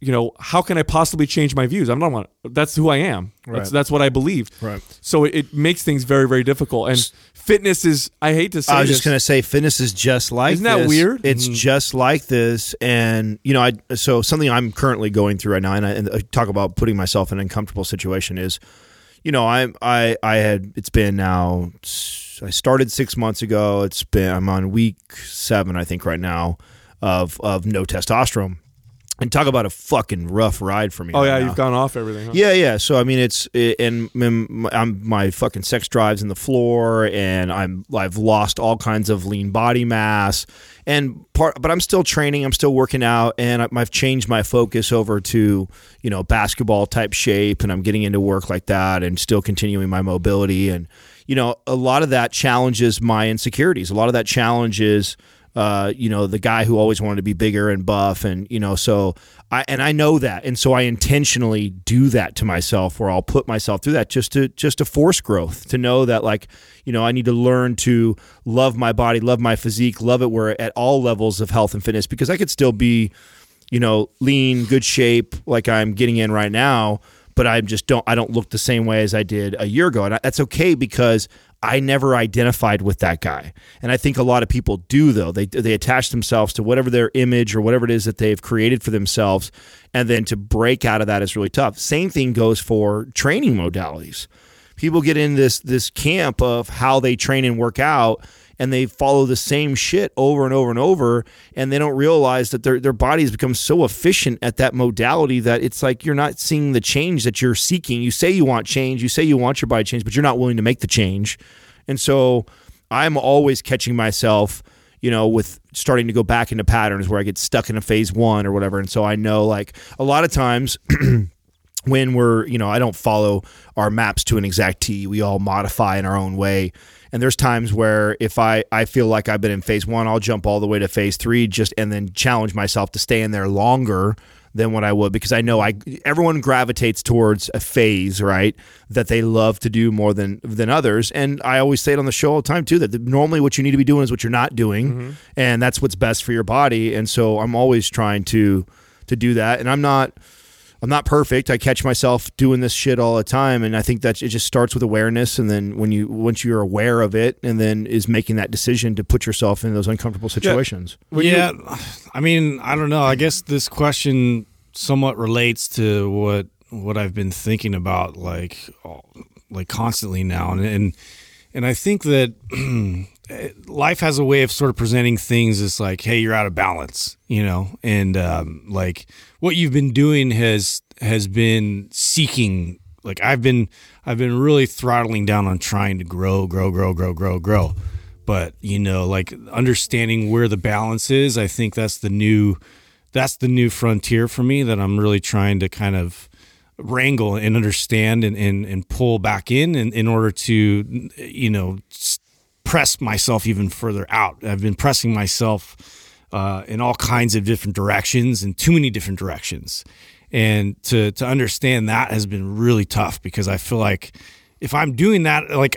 B: you know how can I possibly change my views? I'm not one. That's who I am. That's
E: Right.
B: that's what I believe.
E: Right.
B: So it, it makes things very very difficult. And fitness is I hate to say
E: I was
B: this,
E: just gonna say, fitness is just like.
B: Isn't that
E: this.
B: weird?
E: It's mm. just like this, and you know, I so something I'm currently going through right now, and I, and I talk about putting myself in an uncomfortable situation is, you know, I I I had it's been now. I started six months ago. It's been I'm on week seven, I think, right now, of of no testosterone, and talk about a fucking rough ride for me.
B: Oh
E: right
B: yeah,
E: now.
B: you've gone off everything. Huh?
E: Yeah, yeah. So I mean, it's it, and m- I'm my fucking sex drives in the floor, and I'm I've lost all kinds of lean body mass, and part. But I'm still training. I'm still working out, and I- I've changed my focus over to you know basketball type shape, and I'm getting into work like that, and still continuing my mobility, and you know a lot of that challenges my insecurities. A lot of that challenges uh, you know, the guy who always wanted to be bigger and buff, and you know, so I and I know that, and so I intentionally do that to myself, where I'll put myself through that just to just to force growth, to know that like, you know, I need to learn to love my body, love my physique, love it where at all levels of health and fitness, because I could still be, you know, lean, good shape, like I'm getting in right now, but I just don't I don't look the same way as I did a year ago, and that's okay because I never identified with that guy. And I think a lot of people do though. They they attach themselves to whatever their image or whatever it is that they've created for themselves and then to break out of that is really tough. Same thing goes for training modalities. People get in this this camp of how they train and work out and they follow the same shit over and over and over and they don't realize that their their bodies become so efficient at that modality that it's like you're not seeing the change that you're seeking. You say you want change, you say you want your body change, but you're not willing to make the change. And so I'm always catching myself, you know, with starting to go back into patterns where I get stuck in a phase 1 or whatever. And so I know like a lot of times when we're, you know, I don't follow our maps to an exact T. We all modify in our own way. And there's times where if I, I feel like I've been in phase one, I'll jump all the way to phase three just and then challenge myself to stay in there longer than what I would because I know I everyone gravitates towards a phase, right? That they love to do more than than others. And I always say it on the show all the time too that normally what you need to be doing is what you're not doing, mm-hmm. and that's what's best for your body. And so I'm always trying to to do that. And I'm not I'm not perfect. I catch myself doing this shit all the time, and I think that it just starts with awareness, and then when you once you're aware of it, and then is making that decision to put yourself in those uncomfortable situations.
C: yeah, I mean, I don't know. I guess this question somewhat relates to what what I've been thinking about, like like constantly now, and and, and I think that life has a way of sort of presenting things as like, hey, you're out of balance, you know, and um, like what you've been doing has has been seeking. Like I've been I've been really throttling down on trying to grow, grow, grow, grow, grow, grow. But you know, like understanding where the balance is, I think that's the new that's the new frontier for me that I'm really trying to kind of wrangle and understand and, and, and pull back in in, in order to you know press myself even further out. I've been pressing myself uh, in all kinds of different directions and too many different directions. And to to understand that has been really tough because I feel like if I'm doing that, like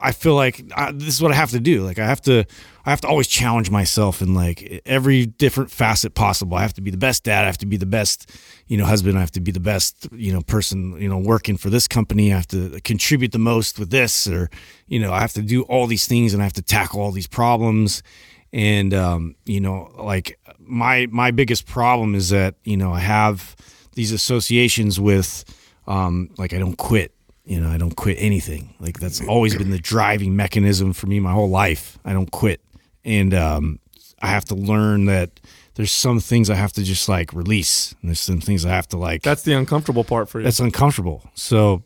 C: I feel like I, this is what I have to do. Like I have to, I have to always challenge myself in like every different facet possible. I have to be the best dad. I have to be the best, you know, husband. I have to be the best, you know, person, you know, working for this company. I have to contribute the most with this, or you know, I have to do all these things and I have to tackle all these problems. And um, you know, like my my biggest problem is that you know I have these associations with um, like I don't quit you know, I don't quit anything. Like that's always been the driving mechanism for me my whole life. I don't quit. And um, I have to learn that there's some things I have to just like release. And there's some things I have to like
B: That's the uncomfortable part for you.
C: that's uncomfortable. So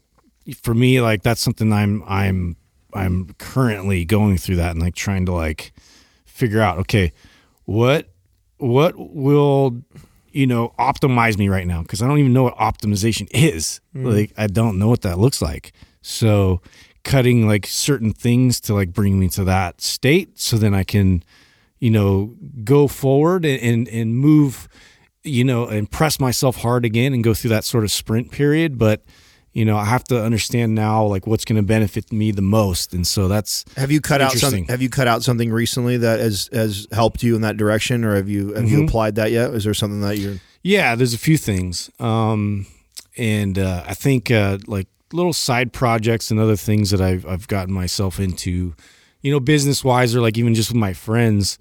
C: for me, like that's something I'm I'm I'm currently going through that and like trying to like figure out, okay, what what will you know optimize me right now because I don't even know what optimization is. Like I don't know what that looks like. So cutting like certain things to like bring me to that state so then I can you know go forward and and, and move you know and press myself hard again and go through that sort of sprint period but you know I have to understand now like what's going to benefit me the most and so that's
E: Have you cut out something? Have you cut out something recently that has has helped you in that direction, or have you have
C: Mm-hmm.
E: you applied that yet? Is there something that you're
C: Yeah, there's a few things. Um, and uh, I think uh, like little side projects and other things that I've, I've gotten myself into, you know, business wise or like even just with my friends.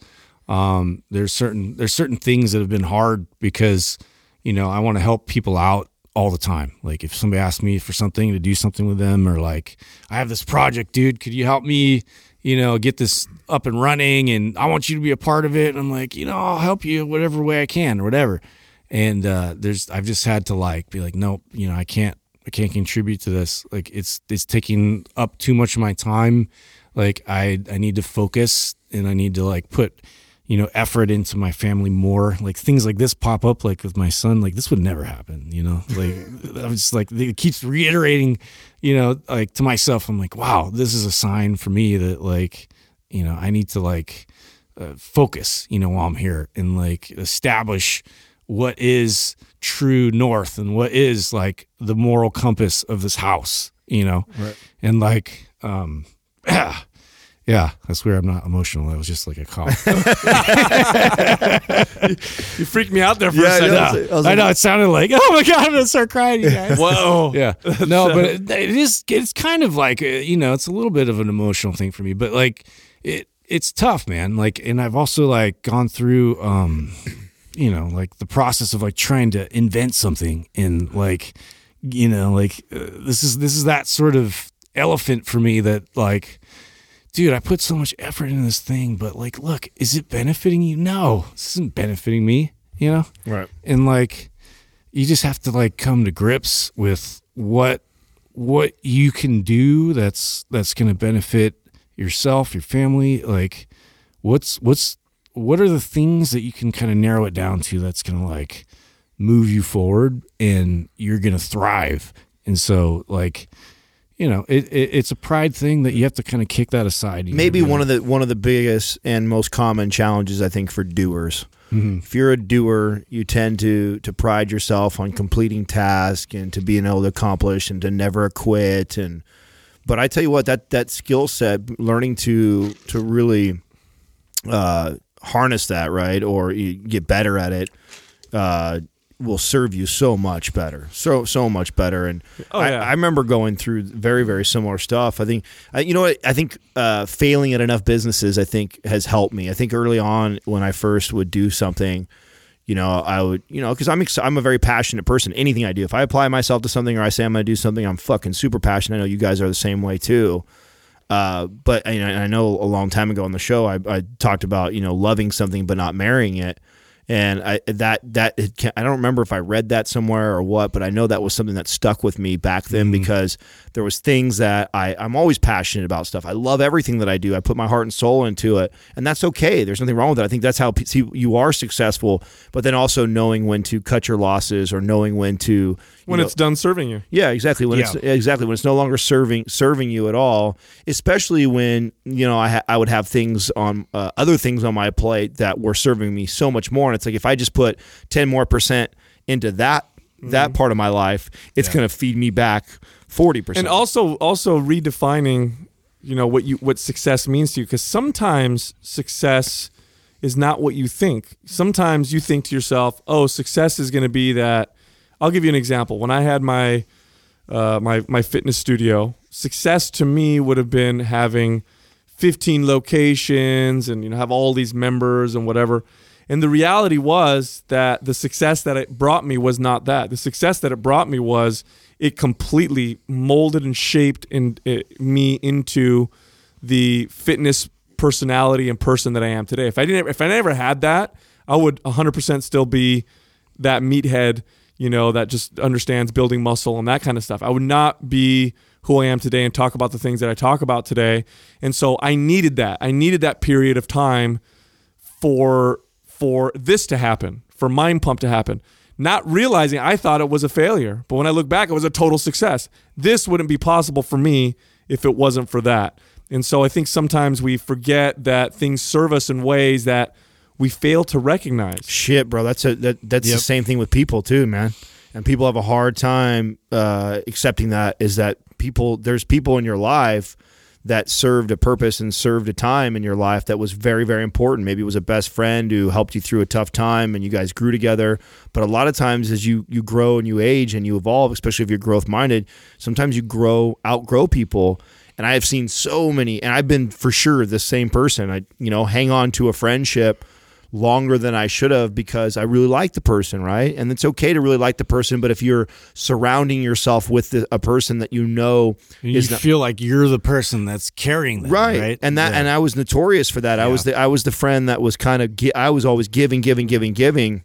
C: Um, there's certain there's certain things that have been hard because you know I want to help people out all the time. Like if somebody asks me for something to do something with them, or like I have this project, dude, could you help me? You know, get this up and running, and I want you to be a part of it. And I'm like, you know, I'll help you whatever way I can, or whatever and uh, there's I've just had to like be like, nope, you know, I can't I can't contribute to this. Like it's it's taking up too much of my time. Like I I need to focus and I need to like put you know effort into my family more. Like things like this pop up like with my son. Like this would never happen. You know, like I'm just like it keeps reiterating. You know, like to myself, I'm like, wow, this is a sign for me that like you know I need to like uh, focus. You know, while I'm here and like establish what is true north and what is like the moral compass of this house, you know? Right. And like, um, yeah, yeah, that's weird. I'm not emotional. That was just like a cough.
B: you freaked me out there for
E: Yeah,
B: a
E: I
B: second.
E: know.
C: I,
E: I was
C: I
E: like-
C: know it sounded like, oh my god, I'm gonna start crying, you guys.
B: Whoa.
C: yeah, no, but it, it is. It's kind of like uh, you know, it's a little bit of an emotional thing for me, but like it, it's tough, man. Like, and I've also like gone through, um, you know, like the process of like trying to invent something and like, you know, like uh, this is this is that sort of elephant for me that like dude, I put so much effort into this thing, but like, look, is it benefiting you? No, this isn't benefiting me, you know?
E: Right.
C: And like, you just have to like come to grips with what what you can do that's that's going to benefit yourself, your family. Like, what's what's what are the things that you can kind of narrow it down to that's going to like move you forward and you're going to thrive. And so, like, you know, it, it it's a pride thing that you have to kind of kick that aside.
E: maybe one of the one of the biggest and most common challenges I think for doers. If you're a doer, you tend to to pride yourself on completing tasks and to being able to accomplish and to never quit and but I tell you what that that skill set learning to to really uh, harness that right or you get better at it uh, will serve you so much better so so much better. And
B: Oh,
E: I,
B: yeah.
E: I remember going through very very similar stuff. I think I, you know what? I think uh, failing at enough businesses I think has helped me. I think early on when I first would do something you know I would you know because I'm ex- I'm a very passionate person. Anything I do if I apply myself to something or I say I'm going to do something I'm fucking super passionate. I know you guys are the same way too uh, but I I know a long time ago on the show I, I talked about you know loving something but not marrying it, And I that that it I don't remember if I read that somewhere or what, but I know that was something that stuck with me back then because there was things that I I'm always passionate about stuff. I love everything that I do. I put my heart and soul into it, and that's okay. There's nothing wrong with that. I think that's how see, you are successful. But then also knowing when to cut your losses or knowing when to
B: when
E: know-
B: it's done serving you.
E: yeah, exactly. When it's exactly when it's no longer serving serving you at all, especially when you know I ha- I would have things on uh, other things on my plate that were serving me so much more, and it's like if I just put ten more percent into that
B: Mm-hmm.
E: that part of my life, it's going to feed me back forty percent.
B: and also also redefining you know what you what success means to you because sometimes success is not what you think sometimes you think to yourself oh success is going to be that i'll give you an example when i had my uh, my my fitness studio success to me would have been having 15 locations and you know have all these members and whatever and the reality was that the success that it brought me was not that the success that it brought me was it completely molded and shaped in, it, me into the fitness personality and person that I am today. If I didn't, if I never had that, I would 100% still be that meathead, you know, that just understands building muscle and that kind of stuff. I would not be who I am today and talk about the things that I talk about today. And so I needed that. I needed that period of time for for this to happen, for Mind Pump to happen. Not realizing I thought it was a failure, but when I look back, it was a total success. This wouldn't be possible for me if it wasn't for that. And so I think sometimes we forget that things serve us in ways that we fail to recognize.
E: Shit, bro. That's a that, that's the same thing with people too, man. And people have a hard time uh, accepting that. Is that people? There's people in your life that served a purpose and served a time in your life that was very, very important. Maybe it was a best friend who helped you through a tough time and you guys grew together. But a lot of times, as you you grow and you age and you evolve, especially if you're growth minded, sometimes you grow outgrow people. And I have seen so many, and I've been for sure the same person. I you know hang on to a friendship longer than I should have because I really like the person, right? And it's okay to really like the person, but if you're surrounding yourself with the, a person that you know
C: You
E: is not,
C: feel like you're the person that's carrying them,
E: right,
C: right?
E: and that
C: Yeah.
E: and I was notorious for that. I was the I was the friend that was kind of I was always giving, giving, giving, giving.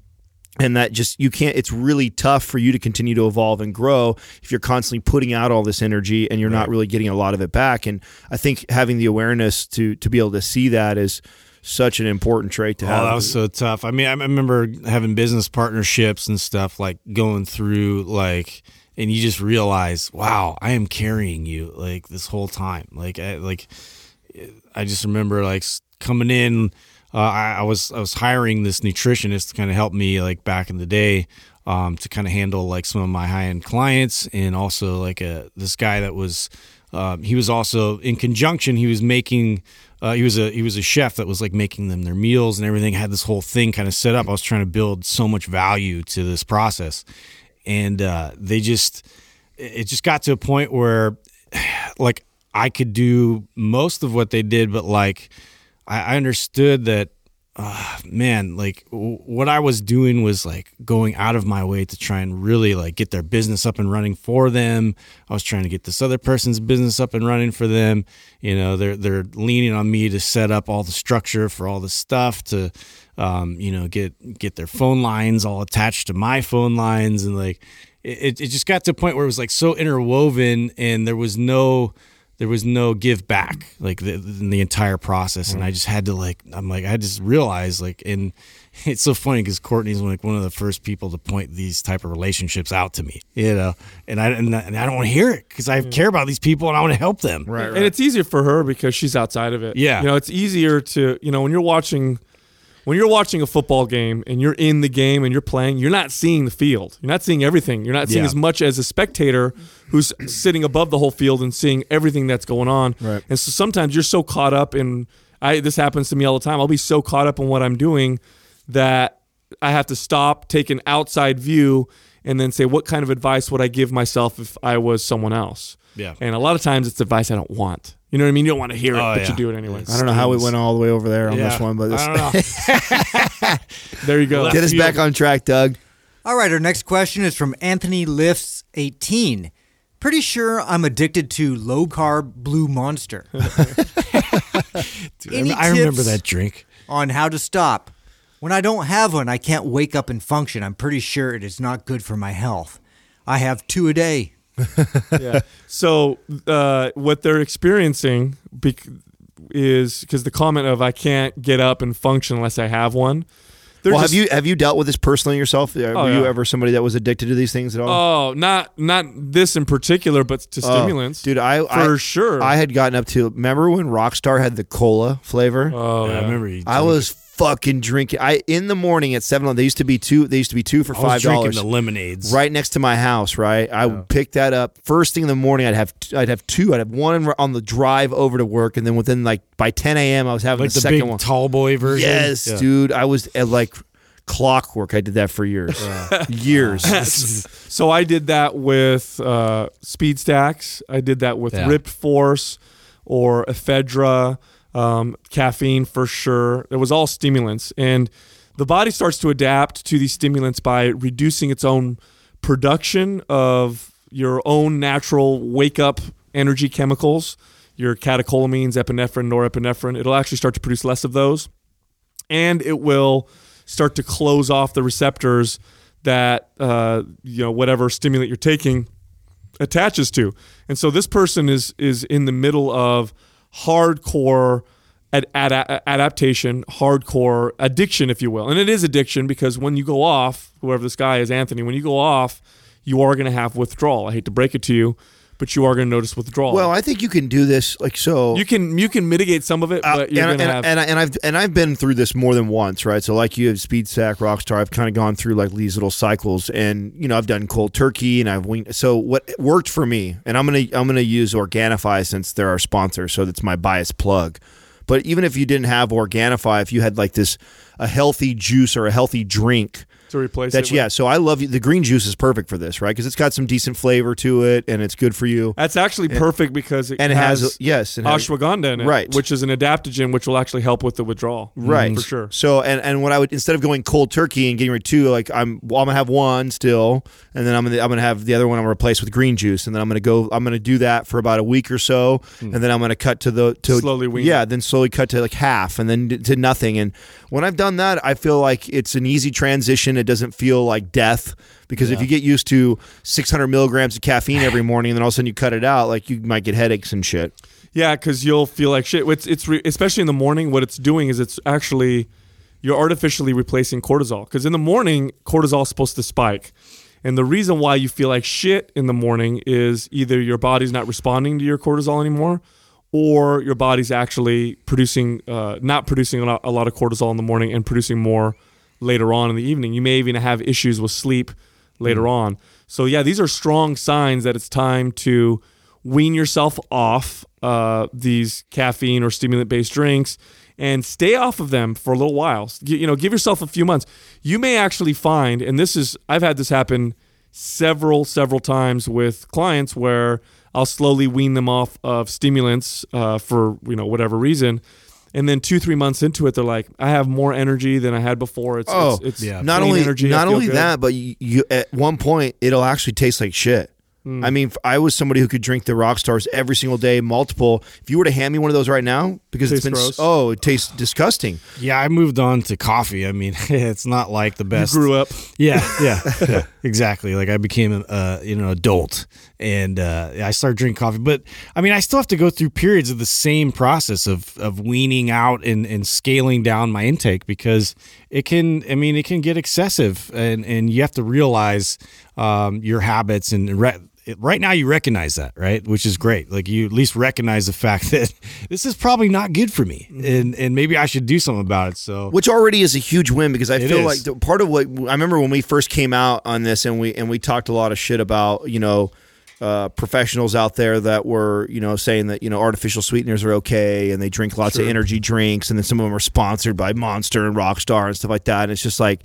E: And that just you can't. It's really tough for you to continue to evolve and grow if you're constantly putting out all this energy and you're not really getting a lot of it back. And I think having the awareness to to be able to see that is such an important trait to
C: Oh,
E: have.
C: that was so tough. I mean, I remember having business partnerships and stuff like going through like, and you just realize, wow, I am carrying you like this whole time. Like, I, like, I just remember like coming in. Uh, I, I was I was hiring this nutritionist to kind of help me like back in the day um, to kind of handle like some of my high end clients and also like a this guy that was um, he was also in conjunction he was making uh, he was a he was a chef that was like making them their meals and everything had this whole thing kind of set up. I was trying to build so much value to this process, and uh, they just it just got to a point where like I could do most of what they did, but like I, I understood that uh, man, like w- what I was doing was like going out of my way to try and really like get their business up and running for them. I was trying to get this other person's business up and running for them. You know, they're they're leaning on me to set up all the structure for all the stuff to, um, you know, get get their phone lines all attached to my phone lines and like it, it just got to a point where it was like so interwoven and there was no there was no give back like the, in the entire process and i just had to like i'm like i just realized like and it's so funny because courtney's like one of the first people to point these type of relationships out to me you know and i and I, and I don't want to hear it because i care about these people and i want to help them right, right
B: And it's easier for her because she's outside of it.
C: Yeah.
B: You know, it's easier to, you know, when you're watching when you're watching a football game and you're in the game and you're playing, you're not seeing the field. You're not seeing everything. You're not seeing
C: Yeah.
B: as much as a spectator who's sitting above the whole field and seeing everything that's going on.
E: Right.
B: And so sometimes you're so caught up in I this happens to me all the time. I'll be so caught up in what I'm doing that I have to stop, take an outside view and then say what kind of advice would I give myself if I was someone else?
C: Yeah.
B: And a lot of times it's advice I don't want. You know what I mean? You don't want to hear it,
C: Oh,
B: but
C: yeah.
B: you do it anyway.
E: I don't know how we went all the way over there on this one, but
C: i don't know
B: There you go.
E: get us back on track, Doug.
G: All right, our next question is from Anthony Lifts 18. Pretty sure I'm addicted to low carb blue monster. Any
C: i remember that drink
G: on how to stop. When I don't have one, I can't wake up and function. I'm pretty sure it is not good for my health. I have two a day.
B: yeah. So uh, what they're experiencing bec- is because the comment of I can't get up and function unless I have one. they're
E: Well,
B: just-
E: have you have you dealt with this personally yourself? Uh, Were you ever somebody that was addicted to these things at all?
B: Oh, not not this in particular, but to
E: Oh,
B: stimulants,
E: dude. I
B: for
E: I,
B: sure.
E: I had gotten up to. Remember when Rockstar had the cola flavor?
B: oh,
C: Yeah,
B: yeah.
C: I remember. You
E: I was fucking drinking. I in the morning at seven. They used to be two. They used to be two for five
C: drinking
E: dollars.
C: the lemonades.
E: right next to my house, right? I would pick that up first thing in the morning. I'd have I'd have two. I'd have one on the drive over to work, and then within like by 10 a.m. I was having
C: like
E: the,
C: the
E: second
C: big
E: one.
C: tall boy version.
E: Yes,
C: Yeah.
E: dude. I was at like clockwork. I did that for years, years.
B: So I did that with uh, Speed Stacks. I did that with
C: Yeah.
B: Rip Force or Ephedra, um, caffeine for sure. It was all stimulants, and the body starts to adapt to these stimulants by reducing its own production of your own natural wake up energy chemicals, your catecholamines, epinephrine, norepinephrine. It'll actually start to produce less of those and it will start to close off the receptors that uh, you know whatever stimulant you're taking attaches to. And so this person is is in the middle of hardcore ad- ad- adaptation, hardcore addiction, if you will. And it is addiction because when you go off, whoever this guy is, Anthony, when you go off, you are going to have withdrawal. I hate to break it to you, but you are going to notice withdrawal.
E: well, I think you can do this like so.
B: you can you can mitigate some of it,
E: Uh,
B: but you're
E: and,
B: going to have
E: and, I- and I've and I've been through this more than once, right? So like you have Speed Stack, Rockstar. I've kind of gone through like these little cycles, and you know I've done cold turkey, and I've winged. So what worked for me, and I'm gonna I'm gonna use Organifi since they're our sponsor, so that's my bias plug. But even if you didn't have Organifi, if you had like this a healthy juice or a healthy drink.
B: To replace
E: That's
B: it. with-
E: yeah. So I love you. The green juice is perfect for this, right? Because it's got some decent flavor to it, and it's good for you.
B: That's actually perfect because it
E: And it
B: has,
E: has, yes, it has,
B: ashwagandha in it,
E: Right.
B: Which is an adaptogen, which will actually help with the withdrawal, mm-hmm.
E: right
B: For sure.
E: So and and what I would instead of going cold turkey and getting rid of two, like I'm well, I'm gonna have one still, and then I'm gonna I'm gonna have the other one I'm gonna replace with green juice, and then I'm gonna go I'm gonna do that for about a week or so, hmm. and then I'm gonna cut to the to
B: Slowly wean.
E: yeah, then slowly cut to like half, and then to nothing. And when I've done that, I feel like it's an easy transition. It doesn't feel like death because if you get used to 600 milligrams of caffeine every morning, and then all of a sudden you cut it out, like you might get headaches and shit.
B: Yeah, because you'll feel like shit. It's it's re- especially in the morning. What it's doing is it's actually you're artificially replacing cortisol. Because in the morning, cortisol is supposed to spike, and the reason why you feel like shit in the morning is either your body's not responding to your cortisol anymore, or your body's actually producing uh, not producing a lot of cortisol in the morning and producing more later on in the evening. You may even have issues with sleep later on. So yeah, these are strong signs that it's time to wean yourself off uh, these caffeine or stimulant based drinks and stay off of them for a little while. You know, give yourself a few months. You may actually find, and this is, I've had this happen several, several times with clients where I'll slowly wean them off of stimulants uh, for, you know, whatever reason. And then two, three months into it, they're like, I have more energy than I had before. It's,
E: Oh,
B: it's, it's
C: yeah.
E: not only
B: energy.
E: Not only
B: good.
E: that, but you, you at one point it'll actually taste like shit.
B: Hmm.
E: I mean, i was somebody who could drink the rock stars every single day, multiple. If you were to hand me one of those right now, because it
B: has
E: been
B: gross.
E: oh, it tastes disgusting.
C: Yeah, I moved on to coffee. I mean, it's not like the
B: You
C: best.
B: grew up.
C: Yeah, yeah, yeah, exactly. Like I became a uh, you know adult, and uh, I started drinking coffee. But I mean, I still have to go through periods of the same process of of weaning out and, and scaling down my intake because it can. I mean, it can get excessive, and and you have to realize um, your habits and. Re- Right now, you recognize that, right? Which is great. Like you at least recognize the fact that this is probably not good for me, and and maybe I should do something about it. So
E: which already is a huge win because I
C: It
E: feel
C: is.
E: like part of what I remember when we first came out on this and we and we talked a lot of shit about you know uh, professionals out there that were you know saying that you know artificial sweeteners are okay and they drink lots of energy drinks and then some of them are sponsored by Monster and Rockstar and stuff like that. And it's just like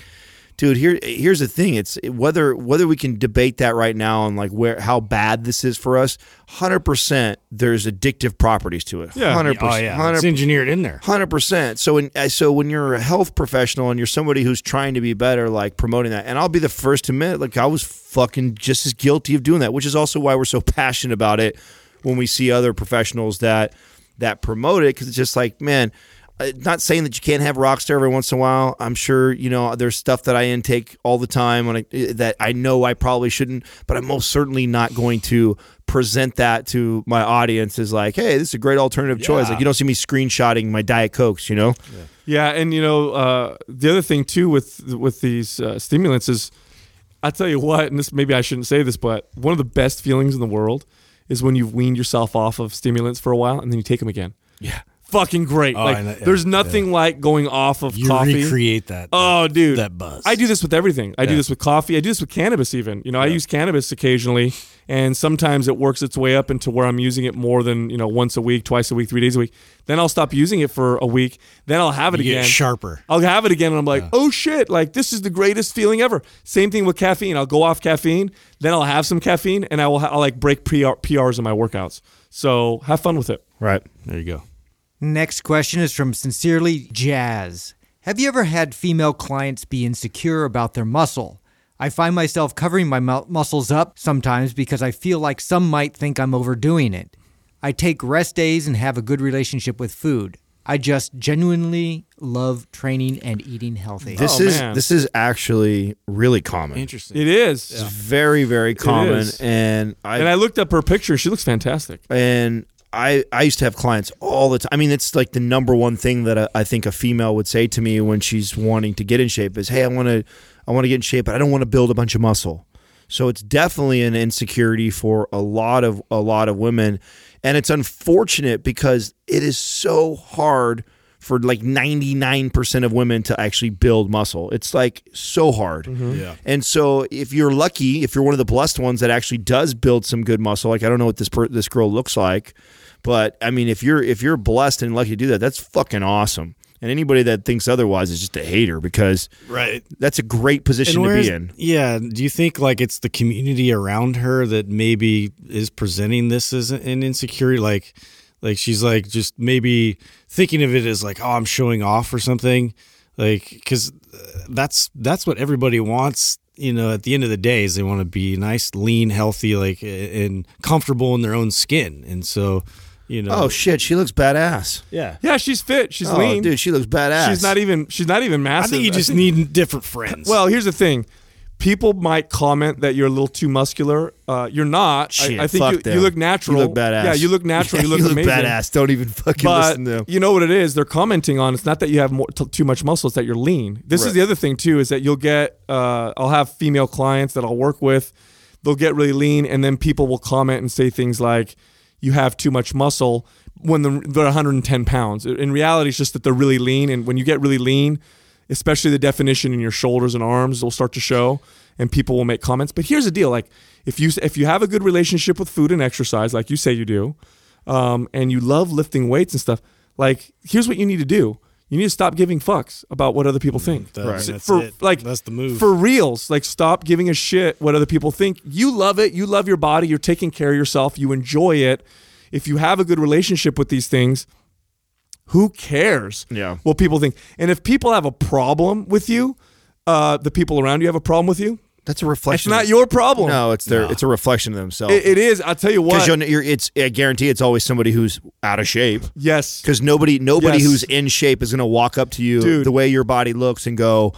E: dude here here's the thing it's whether whether we can debate that right now on like where how bad this is for us 100% there's addictive properties to it
B: Yeah.
E: 100%
C: oh yeah,
E: 100%.
C: it's engineered in there.
E: Hundred percent. So when uh, so when you're a health professional and you're somebody who's trying to be better, like promoting that, and I'll be the first to admit, like I was fucking just as guilty of doing that, which is also why we're so passionate about it when we see other professionals that that promote it, because it's just like, man, not saying that you can't have Rockstar every once in a while. I'm sure you know there's stuff that I intake all the time when I, that I know I probably shouldn't, but I'm most certainly not going to present that to my audience as like, hey, this is a great alternative choice. Like you don't see me screenshotting my Diet Cokes, you know?
B: Yeah, and you know uh, the other thing too with with these uh, stimulants is, I tell you what, and this maybe I shouldn't say this, but one of the best feelings in the world is when you've weaned yourself off of stimulants for a while and then you take them again.
C: Yeah.
B: Fucking great!
C: Oh,
B: like,
C: yeah,
B: there's nothing like going off of
C: You
B: coffee.
C: recreate that.
B: Oh, dude,
C: that buzz.
B: I do this with everything. I do this with coffee. I do this with cannabis. Even you know, I use cannabis occasionally, and sometimes it works its way up into where I'm using it more than you know once a week, twice a week, three days a week. Then I'll stop using it for a week. Then I'll have it
C: You get
B: again.
C: sharper.
B: I'll have it again, and I'm like, oh shit! Like this is the greatest feeling ever. Same thing with caffeine. I'll go off caffeine, then I'll have some caffeine, and I will ha- I'll like break PR- PRs in my workouts. So have fun with it.
E: Right.
C: There you go.
G: Next question is from Sincerely Jazz. Have you ever had female clients be insecure about their muscle? I find myself covering my mu- muscles up sometimes because I feel like some might think I'm overdoing it. I take rest days and have a good relationship with food. I just genuinely love training and eating healthy.
E: This
B: Oh,
E: is
B: man.
E: this is actually really common.
C: Interesting.
B: It is.
E: It's very very common,
B: is.
E: and I
B: And I looked up her picture. She looks fantastic.
E: and I I used to have clients all the time. I mean, it's like the number one thing that I, I think a female would say to me when she's wanting to get in shape is, "Hey, I want to I want to get in shape, but I don't want to build a bunch of muscle." So it's definitely an insecurity for a lot of a lot of women, and it's unfortunate because it is so hard for like 99% of women to actually build muscle. It's like so hard. Mm-hmm.
C: Yeah.
E: And so if you're lucky, if you're one of the blessed ones that actually does build some good muscle, like I don't know what this per- this girl looks like, but I mean if you're if you're blessed and lucky to do that, that's fucking awesome. And anybody that thinks otherwise is just a hater because
C: Right.
E: that's a great position to be in.
C: Yeah. Do you think like it's the community around her that maybe is presenting this as an insecurity? Like, like she's like just maybe thinking of it as like, oh, I'm showing off or something. Like, because uh, that's that's what everybody wants. You know, at the end of the day, is they want to be nice, lean, healthy, like, and comfortable in their own skin. And so, you know,
E: Oh shit, she looks badass.
C: yeah.
B: Yeah, she's fit. She's
E: oh,
B: lean.
E: dude, she looks badass.
B: She's not even. She's not even massive.
C: I think you just need different friends.
B: Well, here's the thing. People might comment that you're a little too muscular. Uh, you're not. I-
E: Shit,
B: I, think
E: fuck
B: you,
E: them.
B: you look natural.
E: You look badass.
B: Yeah, you look natural.
E: Yeah,
B: you look amazing.
E: badass. Don't even fucking
B: But
E: listen to them.
B: you know what it is? They're commenting on. It's not that you have more, t- too much muscle. It's that you're lean. This is the other thing too. Is that you'll get. Uh, I'll have female clients that I'll work with. They'll get really lean, and then people will comment and say things like, "You have too much muscle." When they're, they're 110 pounds. In reality, it's just that they're really lean, and when you get really lean, especially the definition in your shoulders and arms will start to show, and people will make comments. But here's the deal: like if you if you have a good relationship with food and exercise, like you say you do, um, and you love lifting weights and stuff, like here's what you need to do. You need to stop giving fucks about what other people think.
C: That- Right. that's
B: for
C: it.
B: like
C: That's the move.
B: For reals, like stop giving a shit what other people think. You love it. You love your body. You're taking care of yourself. You enjoy it. If you have a good relationship with these things, who cares
E: Yeah.
B: what people think? And if people have a problem with you, uh, the people around you have a problem with you.
E: That's a reflection.
B: It's not your problem.
E: No, it's their. It's a reflection of themselves.
B: It, it is. I'll tell you what.
E: Because you're, you're, it's. I guarantee it's always somebody who's out of shape.
B: yes.
E: Because nobody, nobody
B: Yes.
E: who's in shape is going to walk up to you
B: Dude.
E: the way your body looks and go,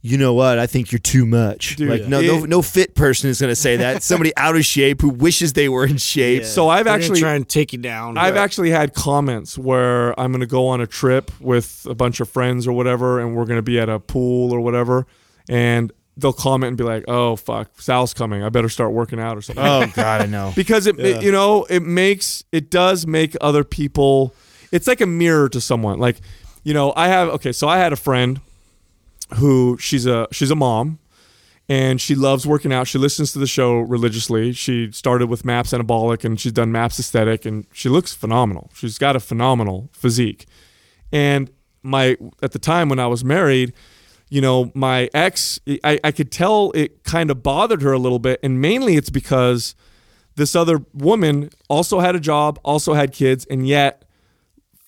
E: "You know what? I think you're too much."
B: Dude,
E: like no, no,
B: it-
E: no fit person is going to say that. Somebody out of shape who wishes they were in shape.
B: So I've
C: They're
B: actually
C: try and take you down.
B: I've actually had comments where I'm going to go on a trip with a bunch of friends or whatever, and we're going to be at a pool or whatever, and they'll comment and be like, "Oh fuck, Sal's coming. I better start working out or something."
E: oh God, I know.
B: because it, it- you know, it makes it does make other people. It's like a mirror to someone. Like, you know, I have okay, so I had a friend who she's a she's a mom and she loves working out. She listens to the show religiously. She started with Maps Anabolic and she's done Maps Aesthetic and she looks phenomenal. She's got a phenomenal physique. And my at the time when I was married, you know, my ex, I, I could tell it kind of bothered her a little bit. And mainly it's because this other woman also had a job, also had kids, and yet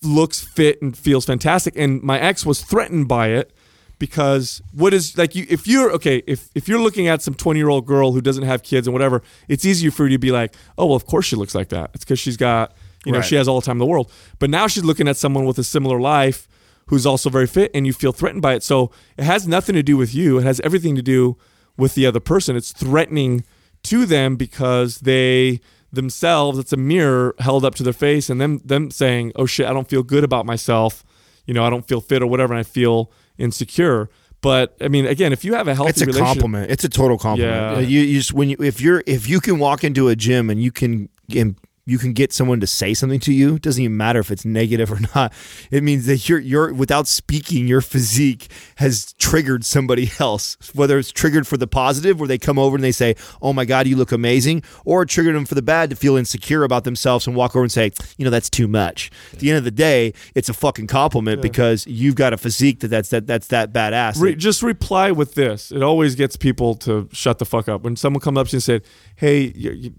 B: looks fit and feels fantastic. And my ex was threatened by it because what is like you if you're okay if if you're looking at some 20 year old girl who doesn't have kids and whatever it's easier for you to be like oh well of course she looks like that it's because she's got you know
E: Right.
B: she has all the time in the world but now she's looking at someone with a similar life who's also very fit and you feel threatened by it. So it has nothing to do with you. It has everything to do with the other person. It's threatening to them because they themselves, it's a mirror held up to their face and them them saying, Oh shit, I don't feel good about myself. You know, I don't feel fit or whatever, and I feel insecure. But I mean, again, if you have a healthy
E: It's a compliment. It's a total compliment.
B: Yeah.
E: You, you just when you if you're if you can walk into a gym and you can and you can get someone to say something to you. It doesn't even matter if it's negative or not. It means that you're you're without speaking, your physique has triggered somebody else. Whether it's triggered for the positive, where they come over and they say, "Oh my God, you look amazing," or triggered them for the bad to feel insecure about themselves and walk over and say, "You know, that's too much." At the end of the day, it's a fucking compliment because you've got a physique that that's that that's that badass.
B: Re- just reply with this. It always gets people to shut the fuck up. When someone comes up to you and said, "Hey,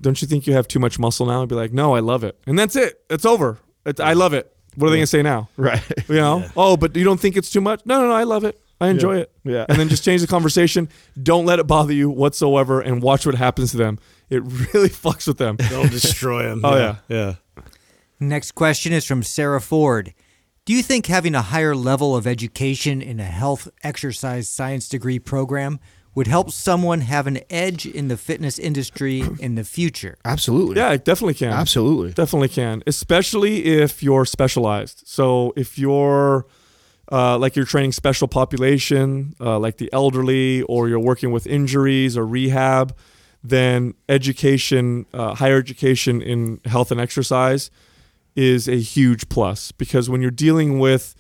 B: don't you think you have too much muscle now?" I'd be like, "No, I love it," and that's it. It's over. It's, I love it. What are they gonna say now?
E: right.
B: You know? Oh, but you don't think it's too much? No, no, no. I love it. I enjoy it.
E: Yeah.
B: And then just change the conversation. Don't let it bother you whatsoever, and watch what happens to them. It really fucks with them.
C: They'll destroy them.
B: Oh, yeah.
C: yeah.
G: Next question is from Sarah Ford. Do you think having a higher level of education in a health exercise science degree program would help someone have an edge in the fitness industry in the future?
E: Absolutely.
B: Yeah, it definitely can.
E: Absolutely.
B: Definitely can, especially if you're specialized. So if you're uh, like you're training special population, uh, like the elderly, or you're working with injuries or rehab, then education, uh, higher education in health and exercise is a huge plus because when you're dealing with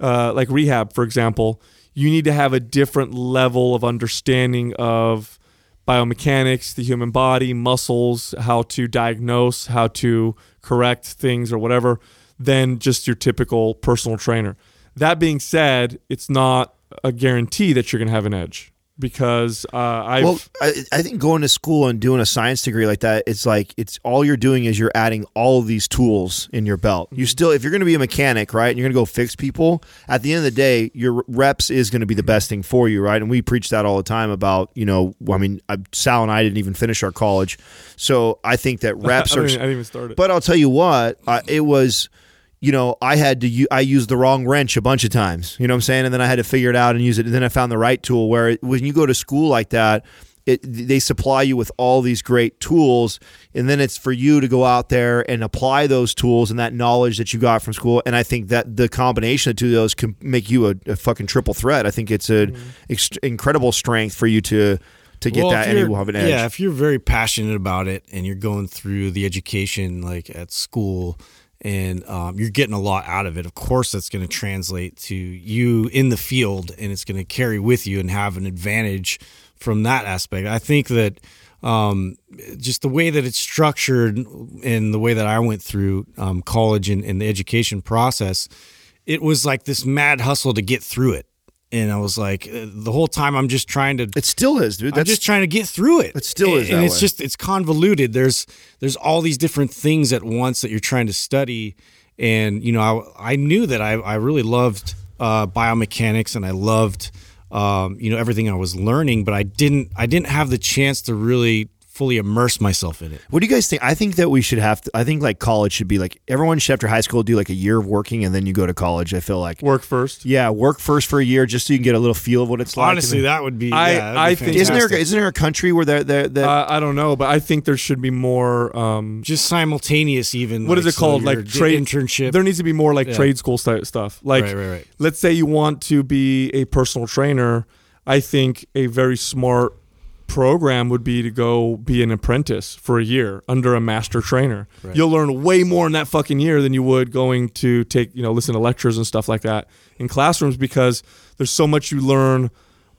B: uh, like rehab, for example, you need to have a different level of understanding of biomechanics, the human body, muscles, how to diagnose, how to correct things or whatever, than just your typical personal trainer. That being said, it's not a guarantee that you're going to have an edge because uh, I've.
E: Well, I, I think going to school and doing a science degree like that, it's like it's all you're doing is you're adding all of these tools in your belt. You still, if you're going to be a mechanic, right, and you're going to go fix people, at the end of the day, your reps is going to be the best thing for you, right? And we preach that all the time about, you know, I mean, Sal and I didn't even finish our college, so I think that reps
B: I,
E: are.
B: didn't, I didn't even start it.
E: But I'll tell you what, uh, it was, you know, I had to, u- I used the wrong wrench a bunch of times, you know what I'm saying? And then I had to figure it out and use it. And then I found the right tool where it, when you go to school like that, it, they supply you with all these great tools. And then it's for you to go out there and apply those tools and that knowledge that you got from school. And I think that the combination of two of those can make you a, a fucking triple threat. I think it's an mm-hmm. ex- incredible strength for you to, to get
C: Well,
E: that and will have an edge.
C: Yeah, if you're very passionate about it and you're going through the education like at school and um, you're getting a lot out of it, of course that's going to translate to you in the field and it's going to carry with you and have an advantage from that aspect. I think that um, just the way that it's structured and the way that I went through um, college and, and the education process, it was like this mad hustle to get through it. And I was like, uh, the whole time I'm just trying to
E: it still is, dude.
C: I'm just trying to get through it.
E: It still is
C: and it's
E: way.
C: just it's convoluted. There's there's all these different things at once that you're trying to study, and you know I I knew that I I really loved uh, biomechanics and I loved um, you know everything I was learning, but I didn't I didn't have the chance to really fully immerse myself in it.
E: What do you guys think? I think that we should have. To, I think like college should be like everyone should after high school do like a year of working and then you go to college. I feel like
B: work first.
E: yeah, work first for a year just so you can get a little feel of what it's like.
C: Honestly,
E: And
C: that would be.
B: I-
C: yeah, that'd be
B: think-
E: then- isn't there
C: fantastic.
E: isn't there a country where there there that
B: Uh, I don't know, but I think there should be more. Um,
C: just simultaneous even.
B: what
C: like,
B: is it called?
C: your
B: Like
C: d-
B: trade
C: internship.
B: There needs to be more like
C: Yeah.
B: trade school st- stuff. Like,
C: Right, right, right.
B: let's say you want to be a personal trainer. I think a very smart program would be to go be an apprentice for a year under a master trainer. You'll learn way more in that fucking year than you would going to take, you know, listen to lectures and stuff like that in classrooms because there's so much you learn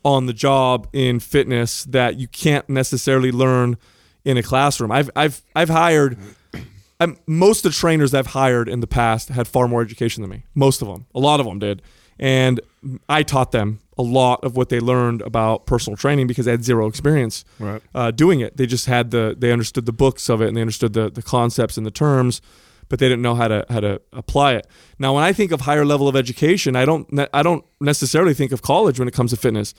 B: on the job in fitness that you can't necessarily learn in a classroom. I've I've I've hired I'm, most of the trainers I've hired in the past had far more education than me. Most of them, a lot of them did, and I taught them a lot of what they learned about personal training because they had zero experience uh, doing it. They just had the they understood the books of it and they understood the the concepts and the terms, but they didn't know how to how to apply it. Now, when I think of higher level of education, I don't ne- I don't necessarily think of college when it comes to fitness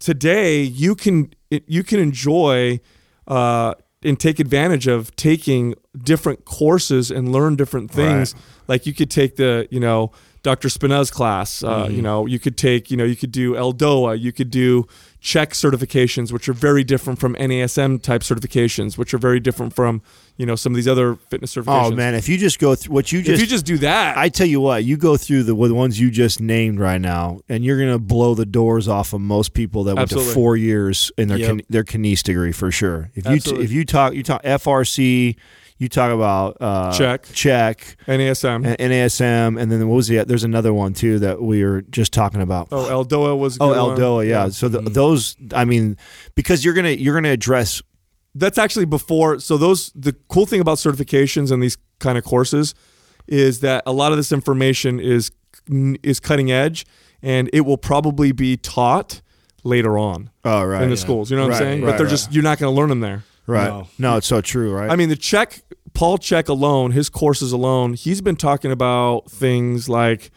B: today you can it, you can enjoy uh, and take advantage of taking different courses and learn different things. Like you could take the, you know, Dr. Spina's class. Uh,
C: Mm-hmm.
B: You know, you could take, you know, you could do Eldoa. You could do Chek certifications, which are very different from NASM type certifications, which are very different from, you know, some of these other fitness certifications.
E: Oh man, if you just go through what you just, if
B: you just do that,
E: I tell you what, you go through the, the ones you just named right now, and you're gonna blow the doors off of most people that went
B: Absolutely.
E: to four years in their
C: Yep.
E: kin, their kines degree for sure. If you t- if you talk you talk FRC, you talk about uh,
B: Chek.
E: Chek,
B: NASM.
E: and NASM, and then what was the there's another one too that we were just talking about.
B: oh, Eldoa was. a
E: Oh. Eldoa, yeah. So the, those, I mean, because you're gonna you're gonna address
B: that's actually before so those the cool thing about certifications and these kind of courses is that a lot of this information is is cutting edge and it will probably be taught later on
E: oh right
B: in the schools you know what
E: Right,
B: i'm saying
E: right,
B: but they're
E: right.
B: just you're not going to learn them there
E: right.
C: No.
E: No. it's so true, right?
B: i mean the Chek paul Chek alone his courses alone he's been talking about things like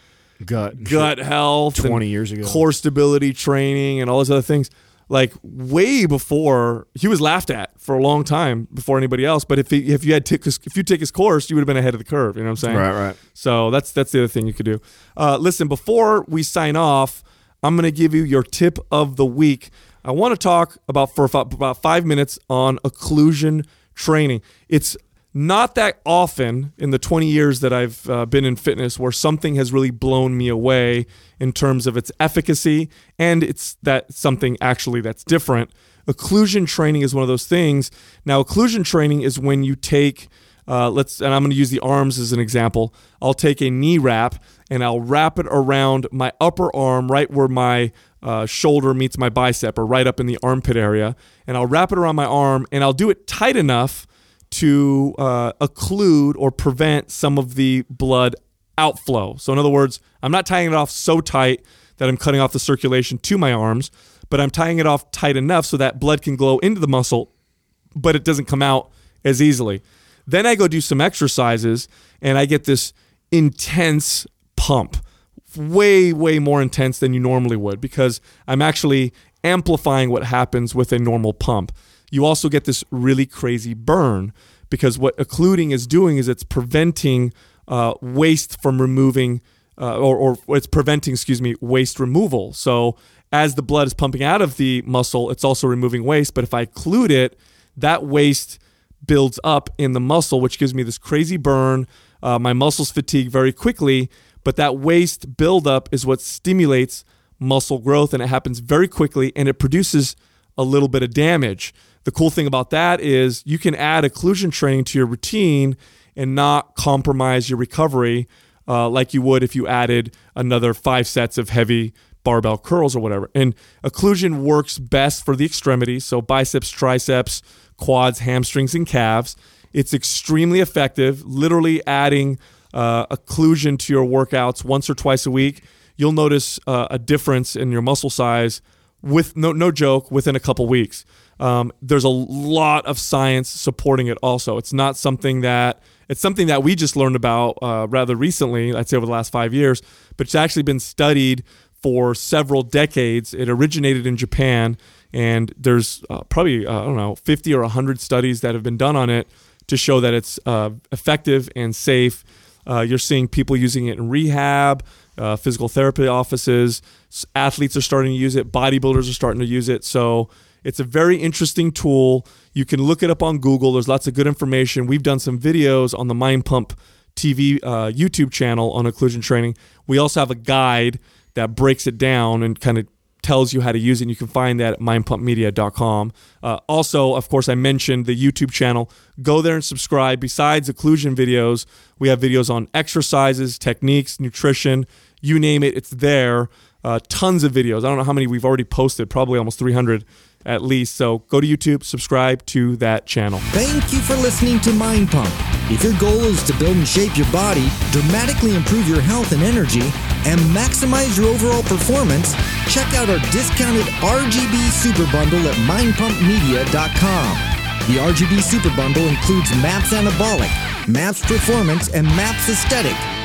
E: gut
B: gut health
E: 20 years ago.
B: core stability training and all those other things like way before he was laughed at for a long time before anybody else but if he, if you had took if you take his course you would have been ahead of the curve you know what i'm saying
E: Right, right.
B: so that's that's the other thing you could do uh, listen before we sign off i'm going to give you your tip of the week i want to talk about for about five minutes on occlusion training it's not that often in the 20 years that I've uh, been in fitness where something has really blown me away in terms of its efficacy and it's that something actually that's different. Occlusion training is one of those things. Now, occlusion training is when you take, uh, let's, and I'm going to use the arms as an example. I'll take a knee wrap and I'll wrap it around my upper arm, right where my uh, shoulder meets my bicep, or right up in the armpit area, and I'll wrap it around my arm and I'll do it tight enough to uh, occlude or prevent some of the blood outflow. So, in other words, I'm not tying it off so tight that I'm cutting off the circulation to my arms, but I'm tying it off tight enough so that blood can glow into the muscle, but it doesn't come out as easily. Then I go do some exercises and I get this intense pump, way, way more intense than you normally would because I'm actually amplifying what happens with a normal pump. You also get this really crazy burn because what occluding is doing is it's preventing uh, waste from removing, uh, or, or it's preventing, excuse me, waste removal. So as the blood is pumping out of the muscle, it's also removing waste. But if I occlude it, that waste builds up in the muscle, which gives me this crazy burn. Uh, my muscles fatigue very quickly, but that waste buildup is what stimulates muscle growth, and it happens very quickly, and it produces a little bit of damage. The cool thing about that is you can add occlusion training to your routine and not compromise your recovery uh, like you would if you added another five sets of heavy barbell curls or whatever. And occlusion works best for the extremities, so biceps, triceps, quads, hamstrings, and calves. It's extremely effective, literally adding uh, occlusion to your workouts once or twice a week. You'll notice uh, a difference in your muscle size with no, no joke within a couple weeks. Um, there's a lot of science supporting it also. It's not something that it's something that we just learned about uh, rather recently, I'd say over the last five years, but it's actually been studied for several decades. It originated in Japan, and there's uh, probably, uh, I don't know, 50 or 100 studies that have been done on it to show that it's uh, effective and safe. Uh, you're seeing people using it in rehab, uh, physical therapy offices. Athletes are starting to use it. Bodybuilders are starting to use it. So it's a very interesting tool. You can look it up on Google. There's lots of good information. We've done some videos on the Mind Pump TV uh, YouTube channel on occlusion training. We also have a guide that breaks it down and kind of tells you how to use it. And you can find that at mindpumpmedia.com. Uh, also, of course, I mentioned the YouTube channel. Go there and subscribe. Besides occlusion videos, we have videos on exercises, techniques, nutrition, you name it, it's there. Uh, tons of videos. I don't know how many we've already posted, probably almost 300 at least. So go to YouTube, subscribe to that channel.
F: Thank you for listening to Mind Pump. If your goal is to build and shape your body, dramatically improve your health and energy, and maximize your overall performance, check out our discounted RGB Super Bundle at mindpumpmedia.com. The RGB Super Bundle includes MAPS Anabolic, MAPS Performance, and MAPS Aesthetic,